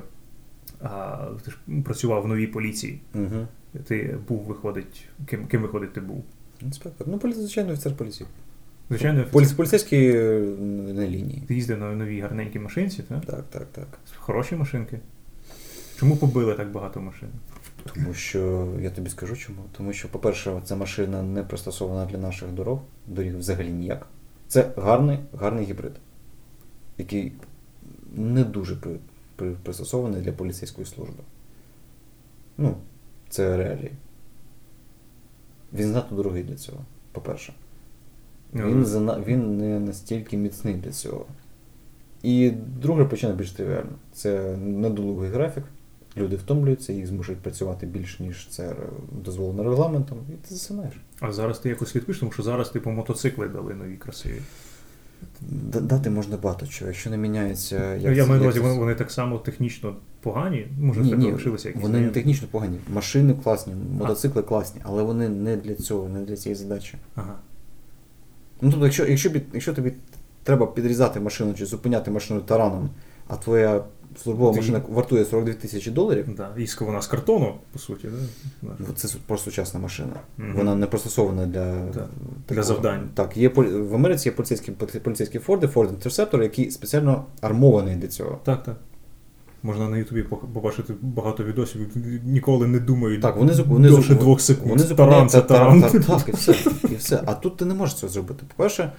Speaker 1: а ти ж працював в новій поліції.
Speaker 2: Угу.
Speaker 1: Ти був, виходить, ким, ким виходить, ти був?
Speaker 2: Інспектор. Ну, звичайно, офіцер поліції.
Speaker 1: Звичайно,
Speaker 2: Полі... поліцейський е, на лінії.
Speaker 1: ти їздив на новій гарненькій машинці, так?
Speaker 2: Так, так, так.
Speaker 1: Хороші машинки. Чому побили так багато машин?
Speaker 2: Тому що я тобі скажу чому. Тому що, по-перше, ця машина не пристосована для наших дорог, доріг взагалі ніяк. Це гарний, гарний гібрид, який не дуже при, при, пристосований для поліцейської служби. Ну, це реалії. Він знато дорогий для цього, по-перше. Він, зана... він не настільки міцний для цього. І друга причина більш тривіальна. Це недолугий графік. Люди втомлюються, їх змушують працювати більш, ніж це дозволено регламентом, і ти засинаєш.
Speaker 1: А зараз ти якось слідкуєш, тому що зараз типу мотоцикли дали нові красиві.
Speaker 2: Дати можна багато чого, якщо не міняється.
Speaker 1: Як я маю на увазі, вони так само технічно погані, може,
Speaker 2: ні, ні,
Speaker 1: лишилися якісь.
Speaker 2: Вони не технічно погані. Машини класні, мотоцикли класні, але вони не для цього, не для цієї задачі.
Speaker 1: Ага.
Speaker 2: Ну тобто, якщо, якщо, якщо тобі треба підрізати машину чи зупиняти машину тараном, а твоя службова
Speaker 1: Ти-
Speaker 2: машина вартує 42 тисячі доларів,
Speaker 1: Да. І вона з картону, по суті, да?
Speaker 2: Ну, Це просто сучасна машина.
Speaker 1: Мгм.
Speaker 2: Вона не пристосована для,
Speaker 1: Так,
Speaker 2: такого.
Speaker 1: завдань.
Speaker 2: Так, є в Америці є поліцейські, поліцейські Форди, Ford Interceptor, які спеціально армовані для цього.
Speaker 1: Так, так. Можна на Ютубі побачити багато відосів, ніколи не думають
Speaker 2: Так, вони, вони,
Speaker 1: довше двох секунд.
Speaker 2: Вони
Speaker 1: таран це таран.
Speaker 2: Так, так, і все, і все. А тут ти не можеш цього зробити. По-перше,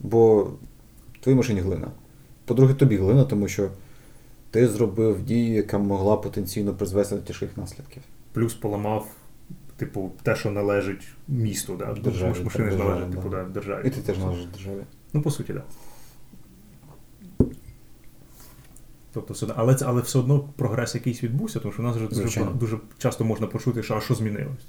Speaker 2: бо в твоїй машині глина. По-друге, тобі глина, тому що ти зробив дію, яка могла потенційно призвести до тяжких наслідків.
Speaker 1: Плюс поламав, типу, те, що належить місту, да?
Speaker 2: Державі,
Speaker 1: Тому що машини
Speaker 2: так,
Speaker 1: належать, типу,
Speaker 2: да.
Speaker 1: да, державі.
Speaker 2: І ти теж належиш державі.
Speaker 1: Ну, по суті, так. Да. Тобто, все але, це, але все одно прогрес якийсь відбувся, тому що в нас вже дуже, дуже часто можна почути, що а що змінилось.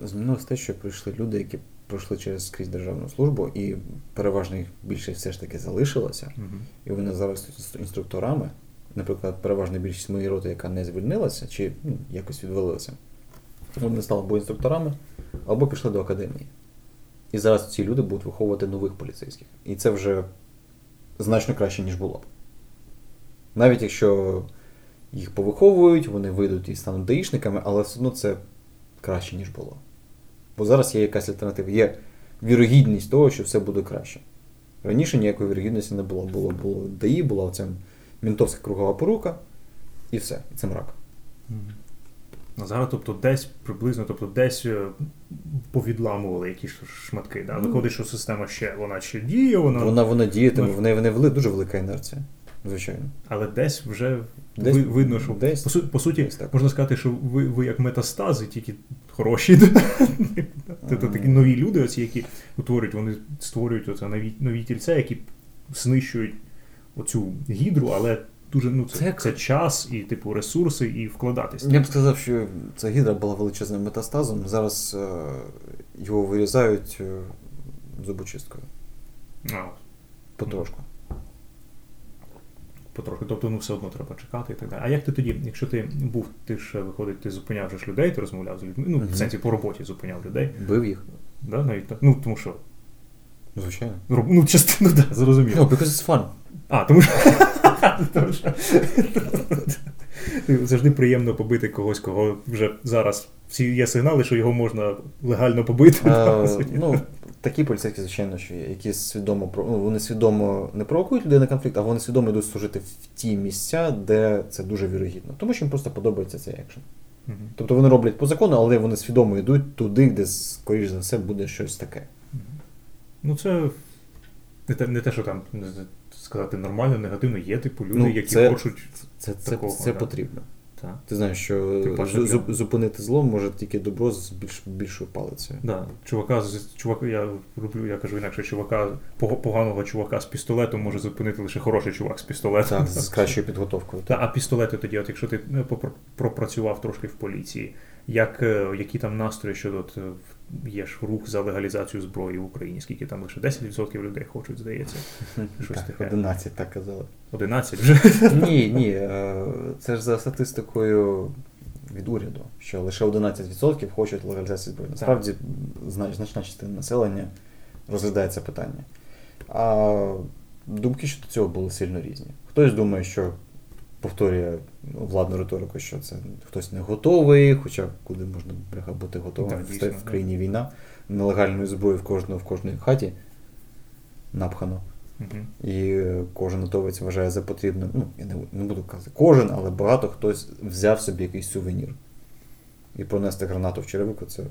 Speaker 2: Змінилось те, що прийшли люди, які пройшли через скрізь державну службу, і переважно їх більшість все ж таки залишилося.
Speaker 1: Угу.
Speaker 2: І вони зараз інструкторами. Наприклад, переважна більшість моєї роти, яка не звільнилася, чи ну, якось відвалилася, вони стали або інструкторами, або пішли до академії. І зараз ці люди будуть виховувати нових поліцейських. І це вже значно краще, ніж було б. Навіть якщо їх повиховують, вони вийдуть і стануть даїшниками, але все одно це краще, ніж було. Бо зараз є якась альтернатива, є вірогідність того, що все буде краще. Раніше ніякої вірогідності не було. Було, було ДАІ, була оця мінтовська кругова порука, і все, і це мрак.
Speaker 1: А зараз, тобто, десь приблизно, тобто десь е, повідламували якісь шматки. Да?
Speaker 2: Ну.
Speaker 1: Виходить, що система ще вона ще діє, вона,
Speaker 2: Вона вона в неї, в неї вели- дуже велика інерція, звичайно.
Speaker 1: але десь вже
Speaker 2: Десь-
Speaker 1: ви- видно, що
Speaker 2: десь-
Speaker 1: по, су- по суті
Speaker 2: десь так.
Speaker 1: можна сказати, що ви, ви як метастази, тільки хороші. [LAUGHS] Тобто такі нові люди, оці, які утворюють, вони створюють оце нові, нові тільця, які знищують оцю гідру, але дуже ну, це,
Speaker 2: Це
Speaker 1: це, час і типу ресурси, і вкладатись.
Speaker 2: Я б сказав, що ця гідра була величезним метастазом. Зараз е, його вирізають е, зубочисткою.
Speaker 1: А,
Speaker 2: Потрошку.
Speaker 1: Потроху. Тобто, ну все одно треба чекати і так далі. А як ти тоді, якщо ти був, ти ж е, виходить, ти зупиняв же ж людей, ти розмовляв з людьми, ну,
Speaker 2: Мгм.
Speaker 1: в сенсі по роботі зупиняв людей.
Speaker 2: Бив їх.
Speaker 1: Да, навіть так. Ну, тому що.
Speaker 2: Звичайно.
Speaker 1: роб- Ну, частину, да, зрозуміло.
Speaker 2: No, because it's fun.
Speaker 1: А, тому що. [LAUGHS] [LAUGHS] завжди приємно побити когось, кого вже зараз всі є сигнали, що його можна легально побити.
Speaker 2: Е, [LAUGHS] ну, такі поліцейські, звичайно, що є, які свідомо ну, вони свідомо не провокують людей на конфлікт, а вони свідомо йдуть служити в ті місця, де це дуже вірогідно. Тому що їм просто подобається цей екшен.
Speaker 1: Мгм.
Speaker 2: Тобто вони роблять по закону, але вони свідомо йдуть туди, де, скоріш за все, буде щось таке.
Speaker 1: Ну, це не те, не те, що там сказати нормально, негативно. Є типу люди,
Speaker 2: Ну,
Speaker 1: які
Speaker 2: це-
Speaker 1: хочуть.
Speaker 2: Це, це,
Speaker 1: Такого,
Speaker 2: це
Speaker 1: да.
Speaker 2: потрібно.
Speaker 1: Та.
Speaker 2: Ти знаєш, що
Speaker 1: паче,
Speaker 2: зупинити зло може тільки добро з більш, більшою палицею.
Speaker 1: Да, чувака чувака, я роблю, я кажу інакше, чувака, поганого чувака з пістолетом може зупинити лише хороший чувак з пістолетом.
Speaker 2: Так, з кращою підготовкою.
Speaker 1: Та, а пістолети тоді, от якщо ти ну, пропрацював трошки в поліції, як, е, які там настрої щодо от, є ж рух за легалізацію зброї в Україні, скільки там лише 10% людей хочуть, здається. [LAUGHS] Щось
Speaker 2: Так,
Speaker 1: таке.
Speaker 2: 11 так казали.
Speaker 1: 11 вже. [LAUGHS]
Speaker 2: Ні, [LAUGHS] ні. е, Це ж за статистикою від уряду, що лише 11% хочуть легалізації зброї. Насправді, значна частина населення розглядає це питання. А думки щодо цього були сильно різні. Хтось думає, що повторює владну риторику, що це хтось не готовий, хоча куди можна бути готовим
Speaker 1: Так,
Speaker 2: в,
Speaker 1: дійсно,
Speaker 2: в країні війна, нелегальної зброї в кожного в кожній хаті напхано.
Speaker 1: Мгм.
Speaker 2: І кожен готовець вважає за потрібним. Ну, я не, не буду казати кожен, але багато хтось взяв собі якийсь сувенір. І пронести гранату в черевику це.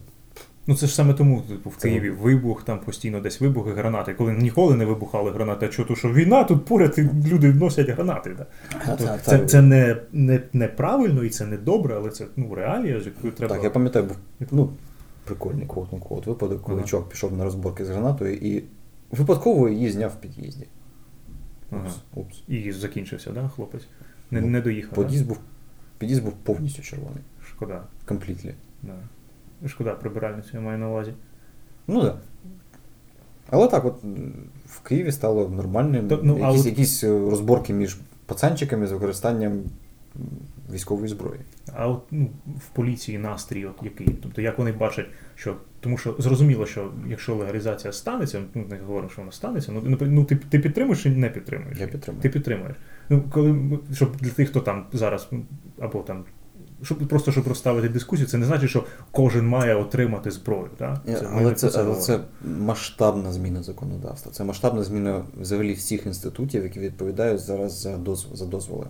Speaker 1: Ну це ж саме тому, типу, в Києві вибух, там постійно десь вибухи, гранати. Коли ніколи не вибухали гранати, а чого, то що війна, тут поряд і люди носять гранати. Да? Тобто
Speaker 2: Та-
Speaker 1: це,
Speaker 2: та-
Speaker 1: це не, не, неправильно і це не добре, але це ну, реалія, з якою треба.
Speaker 2: Так, я пам'ятаю, був ну, прикольний квот ну квот випадок, коли
Speaker 1: Ага.
Speaker 2: чувак пішов на розборки з гранатою і випадково її зняв в під'їзді.
Speaker 1: Ага.
Speaker 2: Упс, упс.
Speaker 1: І закінчився, да, хлопець? Не,
Speaker 2: Ну,
Speaker 1: не доїхав.
Speaker 2: Під'їзд був, під'їзд був повністю червоний.
Speaker 1: Шкода.
Speaker 2: Completely.
Speaker 1: Да. Шкода прибиральницю, я маю на увазі.
Speaker 2: Ну так. Да. Але так, от в Києві стало нормальним.
Speaker 1: Та, ну,
Speaker 2: якісь,
Speaker 1: от-
Speaker 2: якісь е, розборки між пацанчиками з використанням військової зброї.
Speaker 1: А от ну, в поліції настрій, от який? Тобто, як вони бачать, що тому що зрозуміло, що якщо легалізація станеться, ну не говоримо, що вона станеться, ну, ну ти, ти підтримуєш чи не підтримуєш?
Speaker 2: Я підтримую.
Speaker 1: Ти підтримуєш. Ну, коли щоб для тих, хто там зараз ну, або там. Щоб просто щоб розставити дискусію, це не значить, що кожен має отримати зброю.
Speaker 2: Ні,
Speaker 1: ми
Speaker 2: але це, але це масштабна зміна законодавства. Це масштабна зміна взагалі всіх інститутів, які відповідають зараз за дозволи. За дозволи.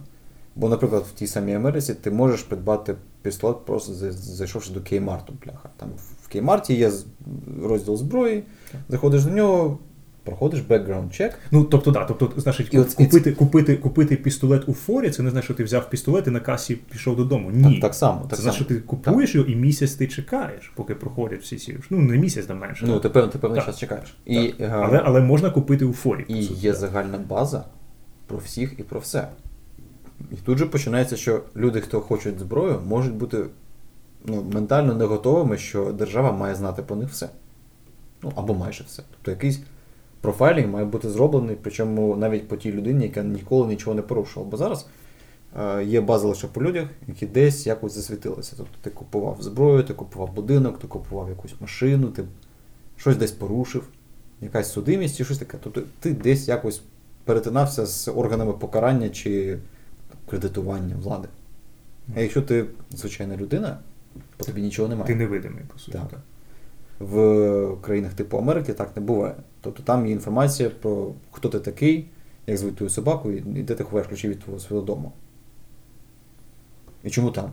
Speaker 2: Бо, наприклад, в тій самій Америці ти можеш придбати пістолет, просто зайшовши до Кеймарту, бляха. Там в Кеймарті є розділ зброї, заходиш до нього, проходиш background check.
Speaker 1: Ну, тобто, да, тобто, значить,
Speaker 2: І
Speaker 1: купити, купити, купити пістолет у форі, це не значить, що ти взяв пістолет і на касі пішов додому. Ні.
Speaker 2: Так, так само. Так
Speaker 1: це значить, що ти купуєш його і місяць ти чекаєш, поки проходять всі ці. Ну, не місяць, там менше.
Speaker 2: Ну,
Speaker 1: так.
Speaker 2: ти певний, ти певний
Speaker 1: Так.
Speaker 2: час чекаєш. І,
Speaker 1: Так.
Speaker 2: е,
Speaker 1: але, але можна купити у форі.
Speaker 2: І
Speaker 1: суті,
Speaker 2: є
Speaker 1: так.
Speaker 2: загальна база про всіх і про все. І тут же починається, що люди, хто хочуть зброю, можуть бути ну, ментально не готовими, що держава має знати про них все. Ну, або майже все. Тобто якийсь профайлінг має бути зроблений, причому навіть по тій людині, яка ніколи нічого не порушувала. Бо зараз е, є база лише по людях, які десь якось засвітилися. Тобто ти купував зброю, ти купував будинок, ти купував якусь машину, ти щось десь порушив, якась судимість чи щось таке. Тобто ти десь якось перетинався з органами покарання чи кредитування влади. А якщо ти звичайна людина, то тобі нічого немає.
Speaker 1: Ти невидимий, по суті.
Speaker 2: Так. В країнах типу Америки так не буває. Тобто там є інформація про хто ти такий, як звуть твою собаку, і де ти ховаєш ключі від твого свого дому. І чому там?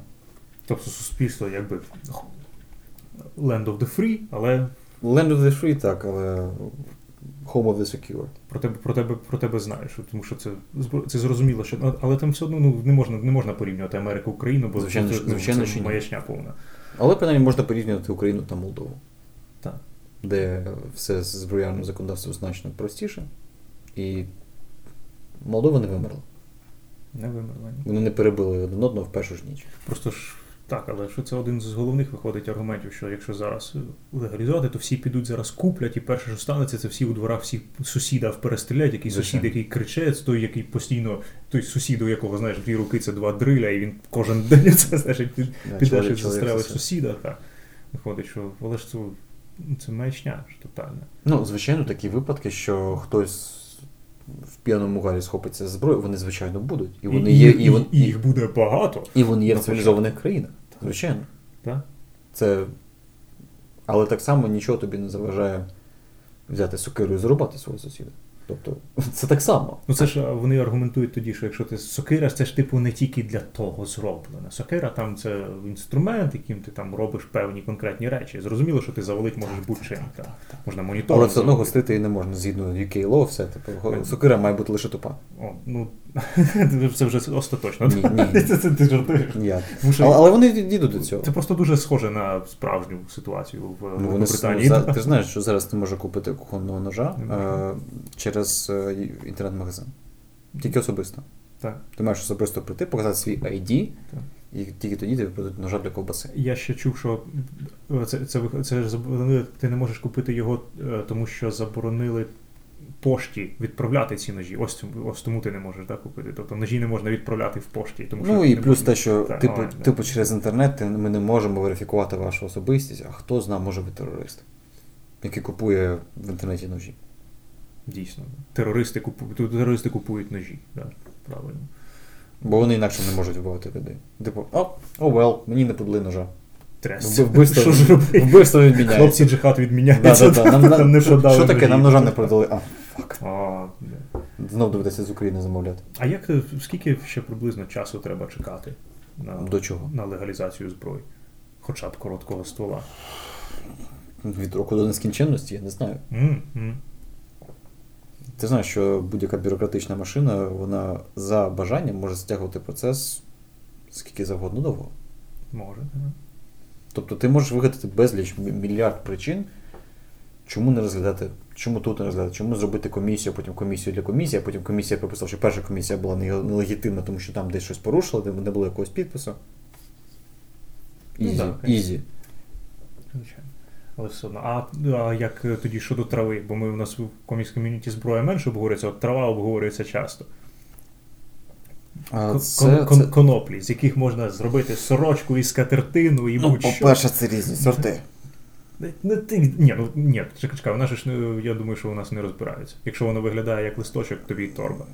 Speaker 1: Тобто суспільство якби land of the free, але
Speaker 2: Land of the free, так, але home of the secure.
Speaker 1: про тебе, про тебе, про тебе знаєш, тому що це, це зрозуміло, що але там все одно ну, не можна, не можна порівнювати Америку Україну, бо
Speaker 2: Звичайно,
Speaker 1: це, ну,
Speaker 2: звичайно,
Speaker 1: це маячня повна.
Speaker 2: Але принаймні можна порівнювати Україну та Молдову. Де все з зброярним законодавством значно простіше. І Молдова не вимерла.
Speaker 1: Не вимерла. ні.
Speaker 2: Вони не перебили один одного в першу ж ніч.
Speaker 1: Просто ж так, але що це один з головних виходить аргументів, що якщо зараз легалізувати, то всі підуть зараз куплять, і перше, що станеться, це всі у дворах всіх сусіда перестрілять, який сусід, який криче, той, який постійно, той сусід, у якого знаєш, дві руки це два дриля, і він кожен день [LAUGHS] це значить під, застрелиш
Speaker 2: сусід.
Speaker 1: сусіда. Так. Виходить, що але ж це, це маячня ж тотальна.
Speaker 2: Ну, звичайно, такі випадки, що хтось в п'яному галі схопиться з зброю, вони, звичайно, будуть. І вони є, і, вон-
Speaker 1: і їх буде багато.
Speaker 2: і вони є в цивілізованих країнах. Звичайно.
Speaker 1: Так?
Speaker 2: Це. Але так само нічого тобі не заважає взяти сокиру і зарубати свого сусіда. Тобто, [LAUGHS] це так само.
Speaker 1: Ну це ж вони аргументують тоді, що якщо ти сокира, це ж типу не тільки для того зроблена. Сокира там це інструмент, яким ти там робиш певні конкретні речі. Зрозуміло, що ти завалить можеш будь-чим. Можна монітор.
Speaker 2: Але все одно гостити і не можна згідно UK law, все. Типу, сокира має бути лише тупа.
Speaker 1: О, ну [LAUGHS] це вже остаточно.
Speaker 2: Ні, ні. [LAUGHS]
Speaker 1: Це, це ти жартуєш. Тому
Speaker 2: Але, але вони дійдуть до цього.
Speaker 1: Це просто дуже схоже на справжню ситуацію в
Speaker 2: Ну, вони,
Speaker 1: Британії.
Speaker 2: ну, [LAUGHS] ти ж знаєш, що зараз ти можеш купити кухонного ножа е, через е, інтернет-магазин. Тільки особисто.
Speaker 1: Так.
Speaker 2: Ти маєш особисто прийти, показати свій ID,
Speaker 1: Так.
Speaker 2: і тільки тоді тобі продадуть ножа для ковбаси.
Speaker 1: Я ще чув, що е, це, це, це ж заборонили, ти не можеш купити його, е, тому що заборонили пошті відправляти ці ножі. Ось, ось тому ти не можеш так, купити. Тобто ножі не можна відправляти в пошті. Тому що
Speaker 2: Ну і плюс
Speaker 1: можна-
Speaker 2: те, що
Speaker 1: Так,
Speaker 2: типу,
Speaker 1: да.
Speaker 2: типу через інтернет ми не можемо верифікувати вашу особистість, а хто зна, може ви терорист, який купує в інтернеті ножі.
Speaker 1: Дійсно. Терористи купують, терористи купують ножі. Да, правильно.
Speaker 2: Бо вони інакше не можуть вбивати людей. Типу, о, о, вел, мені не подали ножа.
Speaker 1: Трясся.
Speaker 2: Вбивство,
Speaker 1: Що ж робити?
Speaker 2: вбивство відміняється.
Speaker 1: Хлопці джихад відміняється.
Speaker 2: Да, да, да. Нам,
Speaker 1: Там не
Speaker 2: що,
Speaker 1: продали
Speaker 2: що таке? Нам ножа не продали. А, фак.
Speaker 1: А, да.
Speaker 2: Знов доведеться з України замовляти.
Speaker 1: а як скільки ще приблизно часу треба чекати на,
Speaker 2: До чого?
Speaker 1: на легалізацію зброї? Хоча б короткого ствола.
Speaker 2: Від року до нескінченності, я не знаю.
Speaker 1: М.
Speaker 2: Ти знаєш, що будь-яка бюрократична машина, вона за бажанням може стягувати процес скільки завгодно довго.
Speaker 1: Може. ага.
Speaker 2: Тобто ти можеш вигадати безліч мільярд причин, чому не розглядати, чому тут не розглядати, чому зробити комісію, потім комісію для комісії, а потім комісія приписала, що перша комісія була нелегітимна, тому що там десь щось порушили, де не було якогось підпису.
Speaker 1: Ну,
Speaker 2: Ізі.
Speaker 1: Звичайно. Але все одно. А, а як тоді щодо трави? Бо ми у нас в комікс ком'юніті зброя менше обговорюється, от трава обговорюється часто.
Speaker 2: Це,
Speaker 1: кон- кон-
Speaker 2: це...
Speaker 1: Коноплі, з яких можна зробити сорочку і скатертину, і
Speaker 2: Ну,
Speaker 1: будь-що.
Speaker 2: по-перше, це різні сорти.
Speaker 1: Не ти, ні, ну ні, чекай, чекай, вона ж я думаю, що у нас не розбирається. Якщо воно виглядає як листочок, тобі й торба.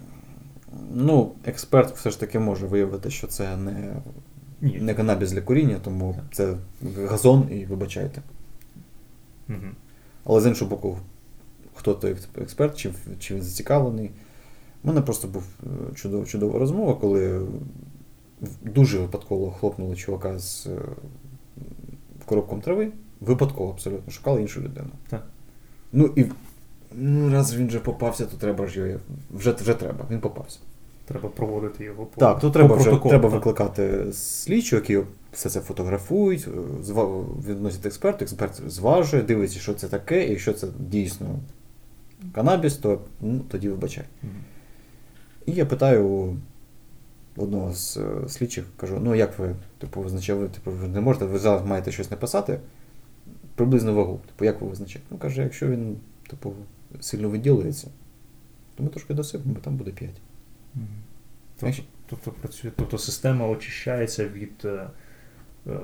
Speaker 2: Ну, експерт все ж таки може виявити, що це не,
Speaker 1: Ні.
Speaker 2: не канабіс для куріння, тому це газон і вибачайте.
Speaker 1: Угу.
Speaker 2: Але з іншого боку, хто той експерт, чи, чи він зацікавлений. У мене просто був е, чудова, чудова розмова, коли дуже випадково хлопнули чувака з е, коробком трави. Випадково абсолютно шукали іншу людину.
Speaker 1: Так.
Speaker 2: Ну і ну, раз він вже попався, то треба ж його. Вже, вже треба, він попався.
Speaker 1: Треба проводити його по
Speaker 2: Так, то
Speaker 1: по
Speaker 2: треба вже треба
Speaker 1: так.
Speaker 2: викликати слідчу, які все це фотографують, е, зва- відносять експерту, експерт зважує, дивиться, що це таке, і якщо це дійсно канабіс, то ну, тоді вибачай.
Speaker 1: Мгм.
Speaker 2: І я питаю одного з е, слідчих, кажу: ну як ви, типу, визначали, типу, ви не можете, ви зараз маєте щось написати, приблизно вагу. Типу, як ви визначаєте? Ну, каже, якщо він, типу, сильно виділується, то ми трошки досипемо, там буде 5.
Speaker 1: Мгм.
Speaker 2: Знаєш?
Speaker 1: Тобто, тобто працює, тобто система очищається від е, е,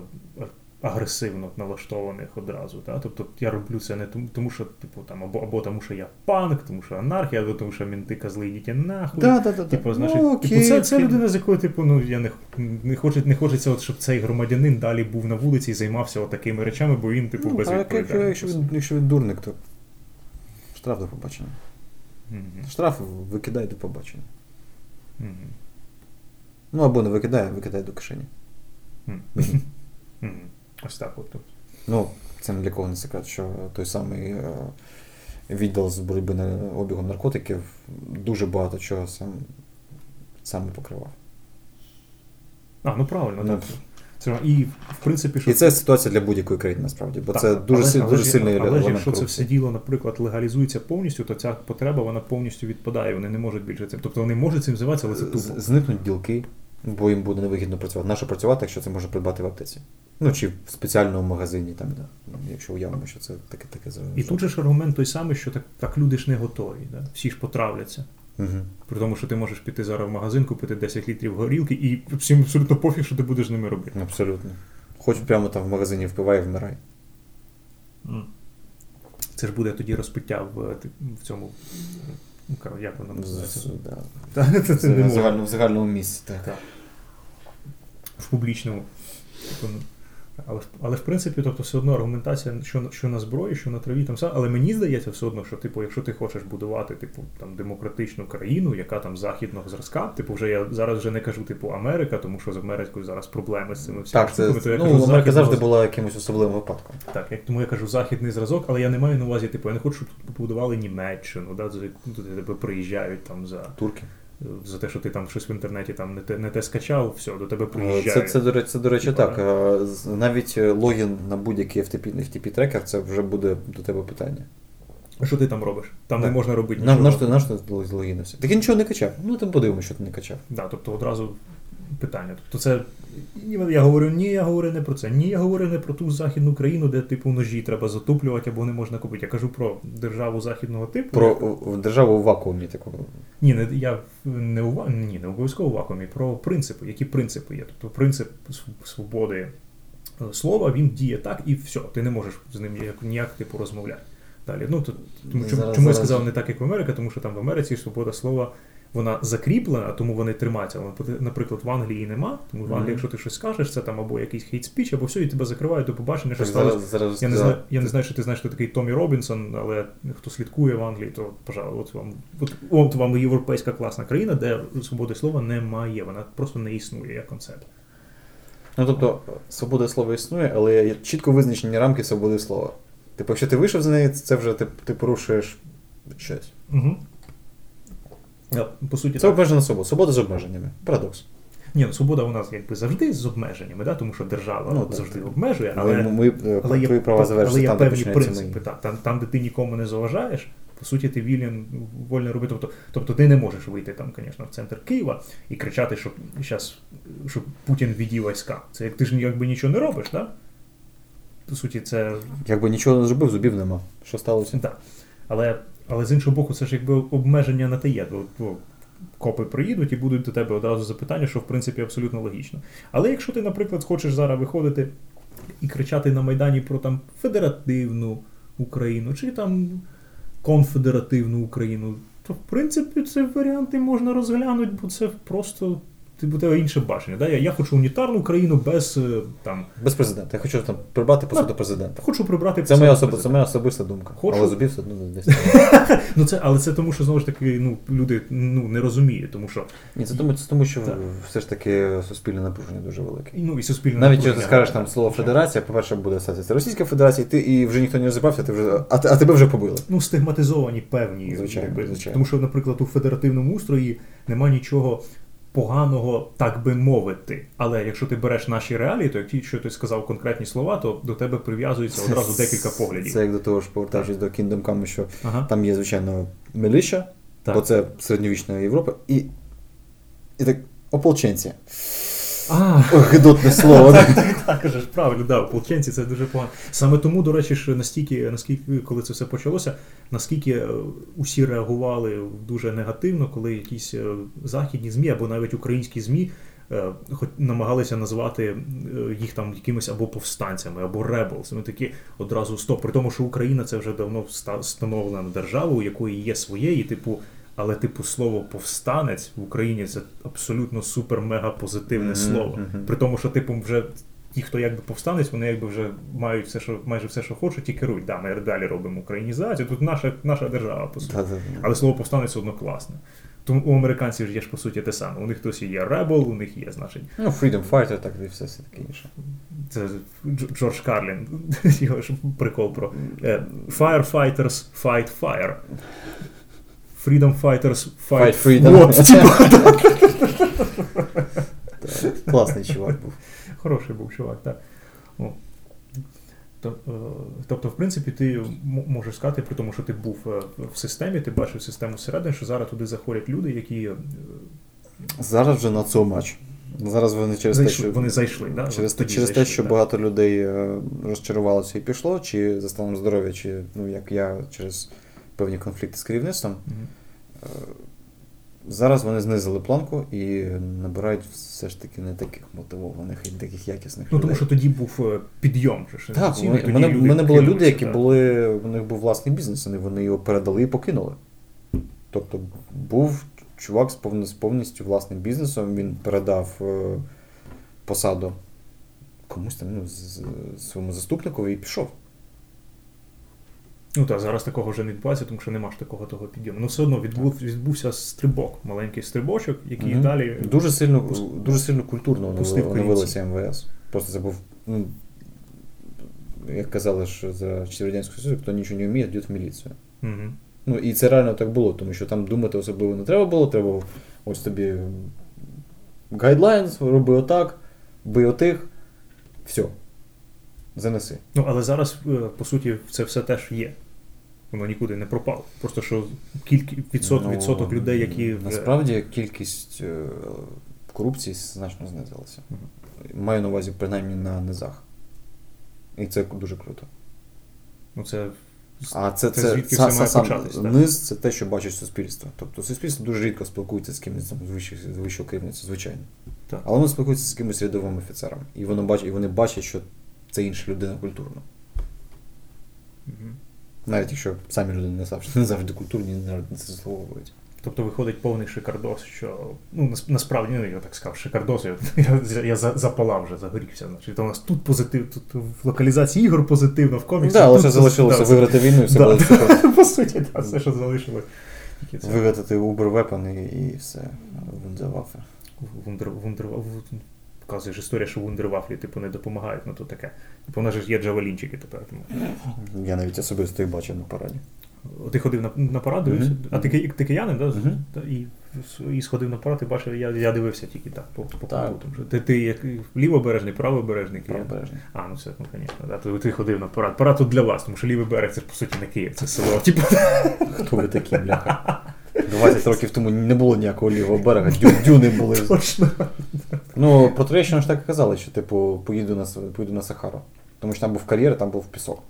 Speaker 1: агресивно налаштованих одразу. Та? Тобто я роблю це не тому, тому що, типу, там, або, або тому, що я панк, тому що анархія, або тому, що мінти козли йдіть нахуй.
Speaker 2: Да, да, да.
Speaker 1: Типу, значить,
Speaker 2: ну,
Speaker 1: типу, це, це людина, з якою, типу, ну я не, не, хоче, не хочеться, от, щоб цей громадянин далі був на вулиці і займався от такими речами, бо він, типу,
Speaker 2: Ну, а як- якщо, він, якщо він дурник, то штраф до побачення.
Speaker 1: Мгм.
Speaker 2: Штраф викидай до побачення.
Speaker 1: Мгм.
Speaker 2: Ну або не викидає, а викидай до кишені.
Speaker 1: Мгм. Ось так от.
Speaker 2: Ну, це не для кого не секрет, що той самий е, відділ з боротьби на обігом наркотиків дуже багато чого сам, саме покривав.
Speaker 1: А, ну правильно,
Speaker 2: Ну,
Speaker 1: так. Це, і, в принципі, що
Speaker 2: І це ситуація для будь-якої країни насправді, бо
Speaker 1: Так,
Speaker 2: це дуже,
Speaker 1: але-
Speaker 2: силь-
Speaker 1: але
Speaker 2: дуже сильний
Speaker 1: Але якщо це все діло, наприклад, легалізується повністю, то ця потреба вона повністю відпадає. Вони не можуть більше цим. Тобто вони можуть цим займатися, але це тупо.
Speaker 2: З- Зникнуть ділки, бо їм буде невигідно працювати. Нащо працювати, якщо це можна придбати в аптеці? Ну чи в спеціальному магазині, там, якщо уявимо, що це таке таке за.
Speaker 1: І тут же ж аргумент той самий, що так, так люди ж не готові. Да? Всі ж потравляться.
Speaker 2: Угу.
Speaker 1: При тому, що ти можеш піти зараз в магазин, купити 10 літрів горілки, і всім абсолютно пофіг, що ти будеш з ними робити.
Speaker 2: Абсолютно. Хоч прямо там в магазині впивай і вмирай.
Speaker 1: Це ж буде тоді розпиття в, в цьому. ну, Як воно називається?
Speaker 2: Да. В загальному, місці. Так.
Speaker 1: В публічному. Ну, Але, але в принципі, тобто, все одно аргументація, що, що на зброї, що на траві, там все. Але мені здається, все одно, що типу, якщо ти хочеш будувати типу, там, демократичну країну, яка там західного зразка, типу, вже я зараз вже не кажу типу Америка, тому що з Америкою зараз проблеми з цими всіма
Speaker 2: Так, це,
Speaker 1: штуками, то я
Speaker 2: ну,
Speaker 1: кажу
Speaker 2: Америка
Speaker 1: західного
Speaker 2: завжди була якимось особливим випадком.
Speaker 1: так, як тому я кажу західний зразок, але я не маю на увазі, типу, я не хочу, щоб тут побудували Німеччину, да, за яку туди тебе приїжджають там за,
Speaker 2: Турки.
Speaker 1: За те, що ти там щось в інтернеті там не те, не те скачав, все, до тебе
Speaker 2: приїжджає.
Speaker 1: приїжджають.
Speaker 2: Це, це, до речі, це, до речі, так. Е, Навіть е, логін на будь-який FTP, FTP трекер це вже буде до тебе питання.
Speaker 1: А що ти там робиш? Там не можна робити
Speaker 2: На,
Speaker 1: нічого.
Speaker 2: на, на що ти злогінився? Так я нічого не качав. Ну, там подивимося, що ти не качав.
Speaker 1: Да, тобто одразу питання. Тобто це я говорю, ні, я говорю не про це. Ні, я говорю не про ту західну країну, де типу ножі треба затуплювати або не можна купити. Я кажу про державу західного типу.
Speaker 2: Про о, державу у вакуумі такого.
Speaker 1: Ні, не я не у ва- ні, не обов'язково в вакуумі, про принципи. Які принципи є? Тобто принцип свободи е, слова він діє так і все. Ти не можеш з ним ніяк, ніяк типу розмовляти. Далі. Ну, то, тому, чому,
Speaker 2: Зараз-
Speaker 1: чому я сказав не так, як в Америці, тому що там в Америці свобода слова вона закріплена, тому вони тримаються. Наприклад, в Англії нема, тому в Англії, якщо ти щось скажеш, це там або якийсь хейт спіч, або все, і тебе закривають до побачення, що сталося.
Speaker 2: зараз,
Speaker 1: Я не, знаю, я не знаю, що ти знаєш, хто такий Томі Робінсон, але хто слідкує в Англії, то пожалуй, от вам от, от вам європейська класна країна, де свободи слова немає, вона просто не існує як концепт.
Speaker 2: Ну тобто, свобода слова існує, але є чітко визначені рамки свободи слова. Типу, якщо ти вийшов за неї, це вже ти, ти порушуєш щось.
Speaker 1: Угу. По суті,
Speaker 2: Це
Speaker 1: так.
Speaker 2: обмежена свобода. Свобода з обмеженнями. Парадокс.
Speaker 1: Ні, ну свобода у нас якби завжди з обмеженнями, да? тому що держава
Speaker 2: Ну,
Speaker 1: завжди
Speaker 2: так.
Speaker 1: обмежує,
Speaker 2: Але
Speaker 1: але,
Speaker 2: ми, е,
Speaker 1: але, є,
Speaker 2: права
Speaker 1: але є
Speaker 2: там,
Speaker 1: певні принципи. Так, там, там, де ти нікому не заважаєш, по суті, ти вільний вольно робити. Тобто, тобто ти не можеш вийти там, звісно, в центр Києва і кричати, щоб щас, щоб Путін відів війська. Це як ти ж якби нічого не робиш, так? По суті, це
Speaker 2: Якби нічого не зробив, зубів нема. Що сталося?
Speaker 1: так. Але, але з іншого боку, це ж якби обмеження на те є. Бо, Копи приїдуть і будуть до тебе одразу запитання, що в принципі абсолютно логічно. Але якщо ти, наприклад, хочеш зараз виходити і кричати на Майдані про там федеративну Україну чи там конфедеративну Україну, то в принципі це варіанти можна розглянути, бо це просто у тебе інше бачення. Да? Я, я хочу унітарну країну без е, там.
Speaker 2: Без президента. Я хочу там прибрати посаду президента.
Speaker 1: Хочу прибрати
Speaker 2: Це моя,
Speaker 1: посаду
Speaker 2: особ... це моя особиста думка.
Speaker 1: Хочу.
Speaker 2: Але зубів все одно десь. [LAUGHS]
Speaker 1: Ну це, але це тому, що знову ж таки ну, люди ну, не розуміють, тому що
Speaker 2: Ні, це тому, це тому, що
Speaker 1: Так.
Speaker 2: все ж таки суспільне напруження дуже велике.
Speaker 1: ну, і суспільне
Speaker 2: Навіть якщо ти скажеш там слово федерація, по-перше, буде асоціація Російська Федерація, і ти і вже ніхто не розібрався, ти вже а, а тебе вже побили.
Speaker 1: ну, стигматизовані певні.
Speaker 2: Звичайно,
Speaker 1: якби,
Speaker 2: звичайно.
Speaker 1: Тому що, наприклад, у федеративному устрої нема нічого поганого, так би мовити. Але якщо ти береш наші реалії, то якщо ти сказав конкретні слова, то до тебе прив'язується одразу декілька поглядів.
Speaker 2: Це як до того ж, повертаючись до Kingdom Come, що
Speaker 1: Ага.
Speaker 2: там є, звичайно, милища,
Speaker 1: Так.
Speaker 2: бо це середньовічна Європа, і, і так ополченці. Ой, гидотне слово.
Speaker 1: так, так, так, кажеш, правильно, да, ополченці це дуже погано. Саме тому, до речі, ж настільки, наскільки, коли це все почалося, наскільки е, усі реагували дуже негативно, коли якісь е, західні ЗМІ або навіть українські ЗМІ е, хоч намагалися назвати їх там якимись або повстанцями, або rebels. Такі одразу стоп. При тому, що Україна це вже давно вста- встановлена держава, у якої є своє, і типу. Але, типу, слово повстанець в Україні це абсолютно супер-мега позитивне
Speaker 2: Мгм,
Speaker 1: слово. При тому, що типу вже ті, хто якби повстанець, вони якби вже мають все, що майже все, що хочуть, і керують. Да, ми далі робимо українізацію. Тут наша, наша держава, по суті. Але слово повстанець одно класне. Тому у американців ж є ж по суті те саме. У них хтось є ребел, у них є, значить,
Speaker 2: Ну, Freedom Fighter, так і все, все таке інше.
Speaker 1: це Джордж Карлін. [LAUGHS] Його ж прикол про е, Firefighters fight fire. Freedom Fighters fight,
Speaker 2: Fight freedom.
Speaker 1: what? [LAUGHS] Типа,
Speaker 2: Класний чувак був.
Speaker 1: Хороший був чувак, так. Е, Тобто, в принципі, ти можеш сказати, при тому, що ти був е, в системі, ти бачив систему всередині, що зараз туди заходять люди, які е,
Speaker 2: Зараз вже на so much. Зараз вони через те, що
Speaker 1: вони зайшли. Да?
Speaker 2: через,
Speaker 1: Тоді
Speaker 2: через те, що
Speaker 1: да.
Speaker 2: багато людей розчарувалося і пішло, чи за станом здоров'я, чи ну як я через певні конфлікти з керівництвом. Е, Зараз вони знизили планку і набирають все ж таки не таких мотивованих і таких якісних
Speaker 1: Ну,
Speaker 2: людей.
Speaker 1: тому що тоді був е, підйом. ж
Speaker 2: Так, вони, мене,
Speaker 1: люди
Speaker 2: мене були люди, які
Speaker 1: так.
Speaker 2: були, у них був власний бізнес, вони, вони його передали і покинули. Тобто був чувак з, повністю власним бізнесом, він передав е, посаду комусь там, ну, з, з- своєму заступникові і пішов.
Speaker 1: Ну так, зараз такого вже не відбувається, тому що нема ж такого того підйому. Ну, все одно відбув, відбувся стрибок, маленький стрибочок, який
Speaker 2: Мгм.
Speaker 1: далі.
Speaker 2: Дуже сильно,
Speaker 1: пус-
Speaker 2: дуже сильно культурно оновилося МВС. Просто це був, ну, як казали ж за Радянського Союзу, хто нічого не вміє, йде в міліцію.
Speaker 1: Угу.
Speaker 2: Ну і це реально так було, тому що там думати особливо не треба було, треба ось тобі гайдлайнс, роби отак, бий отих, все. Занеси.
Speaker 1: Ну, але зараз, е, по суті, це все теж є. Воно нікуди не пропало. Просто що кілька відсот,
Speaker 2: Ну,
Speaker 1: відсоток людей, які
Speaker 2: Насправді кількість е, корупції значно знизилася. Маю на увазі принаймні на низах. І це дуже круто.
Speaker 1: ну це
Speaker 2: А це,
Speaker 1: Це
Speaker 2: це,
Speaker 1: звідки
Speaker 2: са-
Speaker 1: все має
Speaker 2: сам
Speaker 1: початись, так?
Speaker 2: низ це те, що бачить суспільство. Тобто суспільство дуже рідко спілкується з кимось там, з вищих- з вищого керівництва, звичайно.
Speaker 1: Так.
Speaker 2: Але воно спілкується з якимось рядовим офіцером. І, воно бачить, і вони бачать, що це інша людина культурно.
Speaker 1: Мгм.
Speaker 2: Навіть якщо самі люди не завжди, не завжди культурні, не завжди це заслуговують.
Speaker 1: Тобто виходить повний шикардос, що ну насправді ну, я так сказав, шикардос, я, [LAUGHS] я, я запалав вже, загорівся. Значить, у нас тут позитив, тут в локалізації ігор позитивно, в коміксах.
Speaker 2: Да, лише залишилося да, виграти війну і все
Speaker 1: да, буде [LAUGHS] По суті, да, все, що залишилось.
Speaker 2: Вигадати Uber Weapon і, і все. Вундерваффе.
Speaker 1: Вундер, вундер, Показуєш історія, що вундервафлі типу, не допомагають, ну то таке. Типу, у нас ж є джавелінчики тепер. Тому.
Speaker 2: Я навіть особисто їх бачив на параді.
Speaker 1: Ти ходив на на парад, дивився? Mm-hmm. А ти ти киянин, да? Mm-hmm. І і сходив на парад, і бачив, я я дивився тільки так по по так. Ти ти як лівобережний, правобережний
Speaker 2: Київ? Правобережний.
Speaker 1: А, ну це, ну, звісно. Да. Ти, ти ходив на парад. Парад тут для вас, тому що лівий берег це ж по суті не Київ, це село. Типу.
Speaker 2: Хто ви такі, бляха? 20 років тому не було ніякого лівого берега, дю, дюни були. [LAUGHS]
Speaker 1: Точно.
Speaker 2: Ну, про Троєщину ж так і казали, що типу поїду на поїду на Сахару. Тому що там був кар'єр, там був пісок.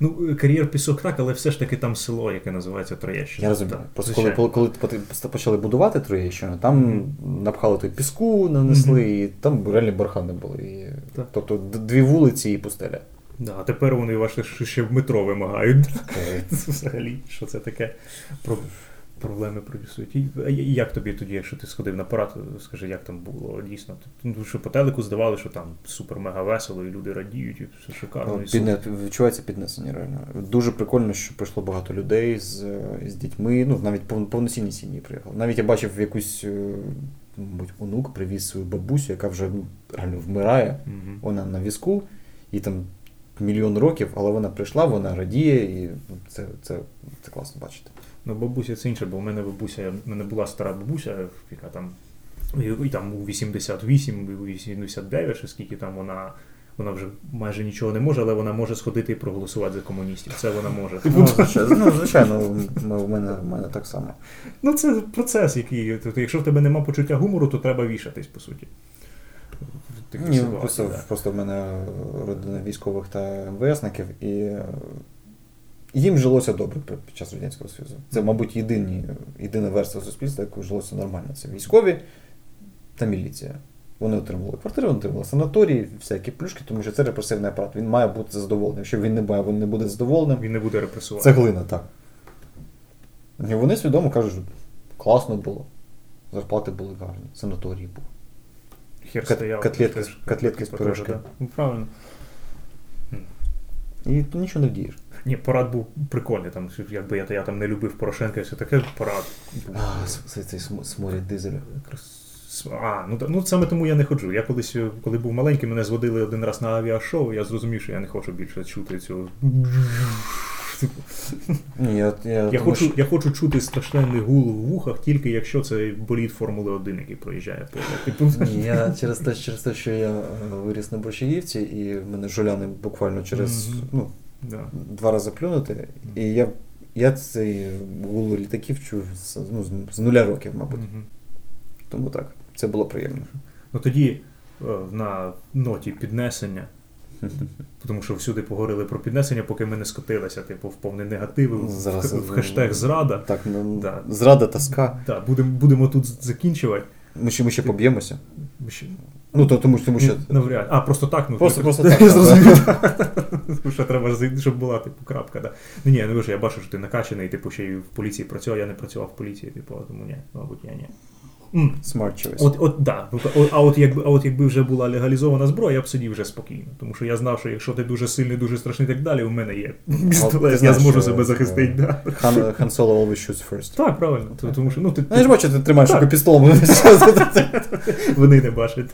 Speaker 1: Ну, кар'єр пісок так, але все ж таки там село, яке називається Троєщина.
Speaker 2: Я розумію. Просто коли, коли коли почали будувати Троєщину, там mm-hmm. напхали той піску, нанесли, mm-hmm. і там реальні бархани були. І, тобто дві вулиці і пустеля.
Speaker 1: Да, а тепер вони ваше ще в метро вимагають. [LAUGHS] Взагалі, що це таке? Проблеми продюсують. І як тобі тоді, якщо ти сходив на парад, скажи, як там було дійсно? Ну, що по телеку здавали, що там супер-мега весело, і люди радіють, і все шикарно.
Speaker 2: Ну, підне, відчувається піднесення реально. Дуже прикольно, що прийшло багато людей з з дітьми. Ну, навіть повноцінні сім'ї приїхали. Навіть я бачив якусь. Е, мабуть, онук привіз свою бабусю, яка вже ну, реально вмирає. Mm-hmm. Вона на візку, і там мільйон років, але вона прийшла, вона радіє, і це це, це класно бачити.
Speaker 1: Ну, бабуся це інше, бо в мене бабуся, в мене була стара бабуся, яка там і там у 88, у 89, чи скільки там вона. Вона вже майже нічого не може, але вона може сходити і проголосувати за комуністів. Це вона може.
Speaker 2: Ну, звичайно, ну, звичайно, в мене в мене так само.
Speaker 1: Ну, це процес, який. Тобто, якщо в тебе нема почуття гумору, то треба вішатись, по суті.
Speaker 2: Ні, Просто да. просто в мене родина військових та МВСників, і їм жилося добре під час Радянського Союзу. Це, мабуть, єдині, єдина версія суспільства, яку жилося нормально. Це військові та міліція. Вони отримували квартири, вони отримували санаторії, всякі плюшки, тому що це репресивний апарат. Він має бути задоволений. Якщо він не має, він не буде задоволеним.
Speaker 1: Він не буде репресувати.
Speaker 2: Це глина, так. І вони свідомо кажуть, що класно було. Зарплати були гарні, санаторії були.
Speaker 1: Хер стояв.
Speaker 2: Котлетки, котлетки з пирожки.
Speaker 1: Ну, правильно.
Speaker 2: І тут нічого не вдієш.
Speaker 1: Ні, парад був прикольний. Там, Якби я я там не любив Порошенка, все таке парад.
Speaker 2: Був. А, цей, цей сморід дизеля.
Speaker 1: А, ну ну саме тому я не ходжу. Я колись, коли був маленький, мене зводили один раз на авіашоу, і я зрозумів, що я не хочу більше чути цю.
Speaker 2: Ні, я я,
Speaker 1: я, хочу що... я хочу чути страшенний гул в вухах, тільки якщо це боліт Формули 1, який проїжджає
Speaker 2: по Ні, я через те, через те, що я виріс на Борщаївці, і в мене жуляни буквально через mm-hmm. ну, да. два рази плюнути. І я я цей гул літаків чув з, ну, з нуля років, мабуть. Mm-hmm. Тому так, це було приємно.
Speaker 1: Ну тоді е, на ноті піднесення. Тому що всюди поговорили про піднесення, поки ми не скотилися, типу, в повний негатив, Зараз, в, в хештег зрада.
Speaker 2: Так, ну, да. Зрада тоска.
Speaker 1: Да, будемо будемо тут закінчувати.
Speaker 2: Ми ще ми ще поб'ємося. Ми ще... Ну, то, тому, тому що...
Speaker 1: Навряд. А, просто так, ну.
Speaker 2: Просто, просто [LAUGHS] так. Зрозумів.
Speaker 1: Тому що треба, щоб була, типу, крапка, да. Ну ні, ну я бачу, що ти накачаний, типу, ще й в поліції працював, я не працював в поліції, типу, тому ні, мабуть, я ні.
Speaker 2: Smart choice.
Speaker 1: От, от, да. А от якби а от якби вже була легалізована зброя, я б сидів вже спокійно. Тому що я знав, що якщо ти дуже сильний, дуже страшний так далі, у мене є пістолет, я зможу себе захистити. Да.
Speaker 2: Han, Han Solo always shoots first.
Speaker 1: Так, правильно. Тому що, ну, ти,
Speaker 2: ну, я ж бачу, ти тримаєш руку пістолом.
Speaker 1: Вони не бачать.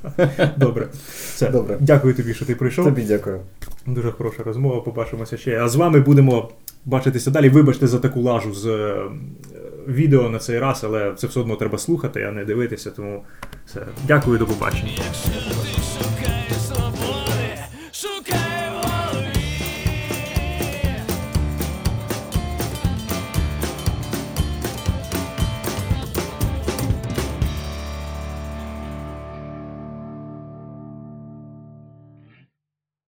Speaker 1: Добре. Все. Добре. Дякую тобі, що ти прийшов.
Speaker 2: Тобі дякую.
Speaker 1: Дуже хороша розмова. Побачимося ще. А з вами будемо бачитися далі. Вибачте за таку лажу з відео на цей раз, але це все одно треба слухати, а не дивитися. Тому все. Дякую, до побачення.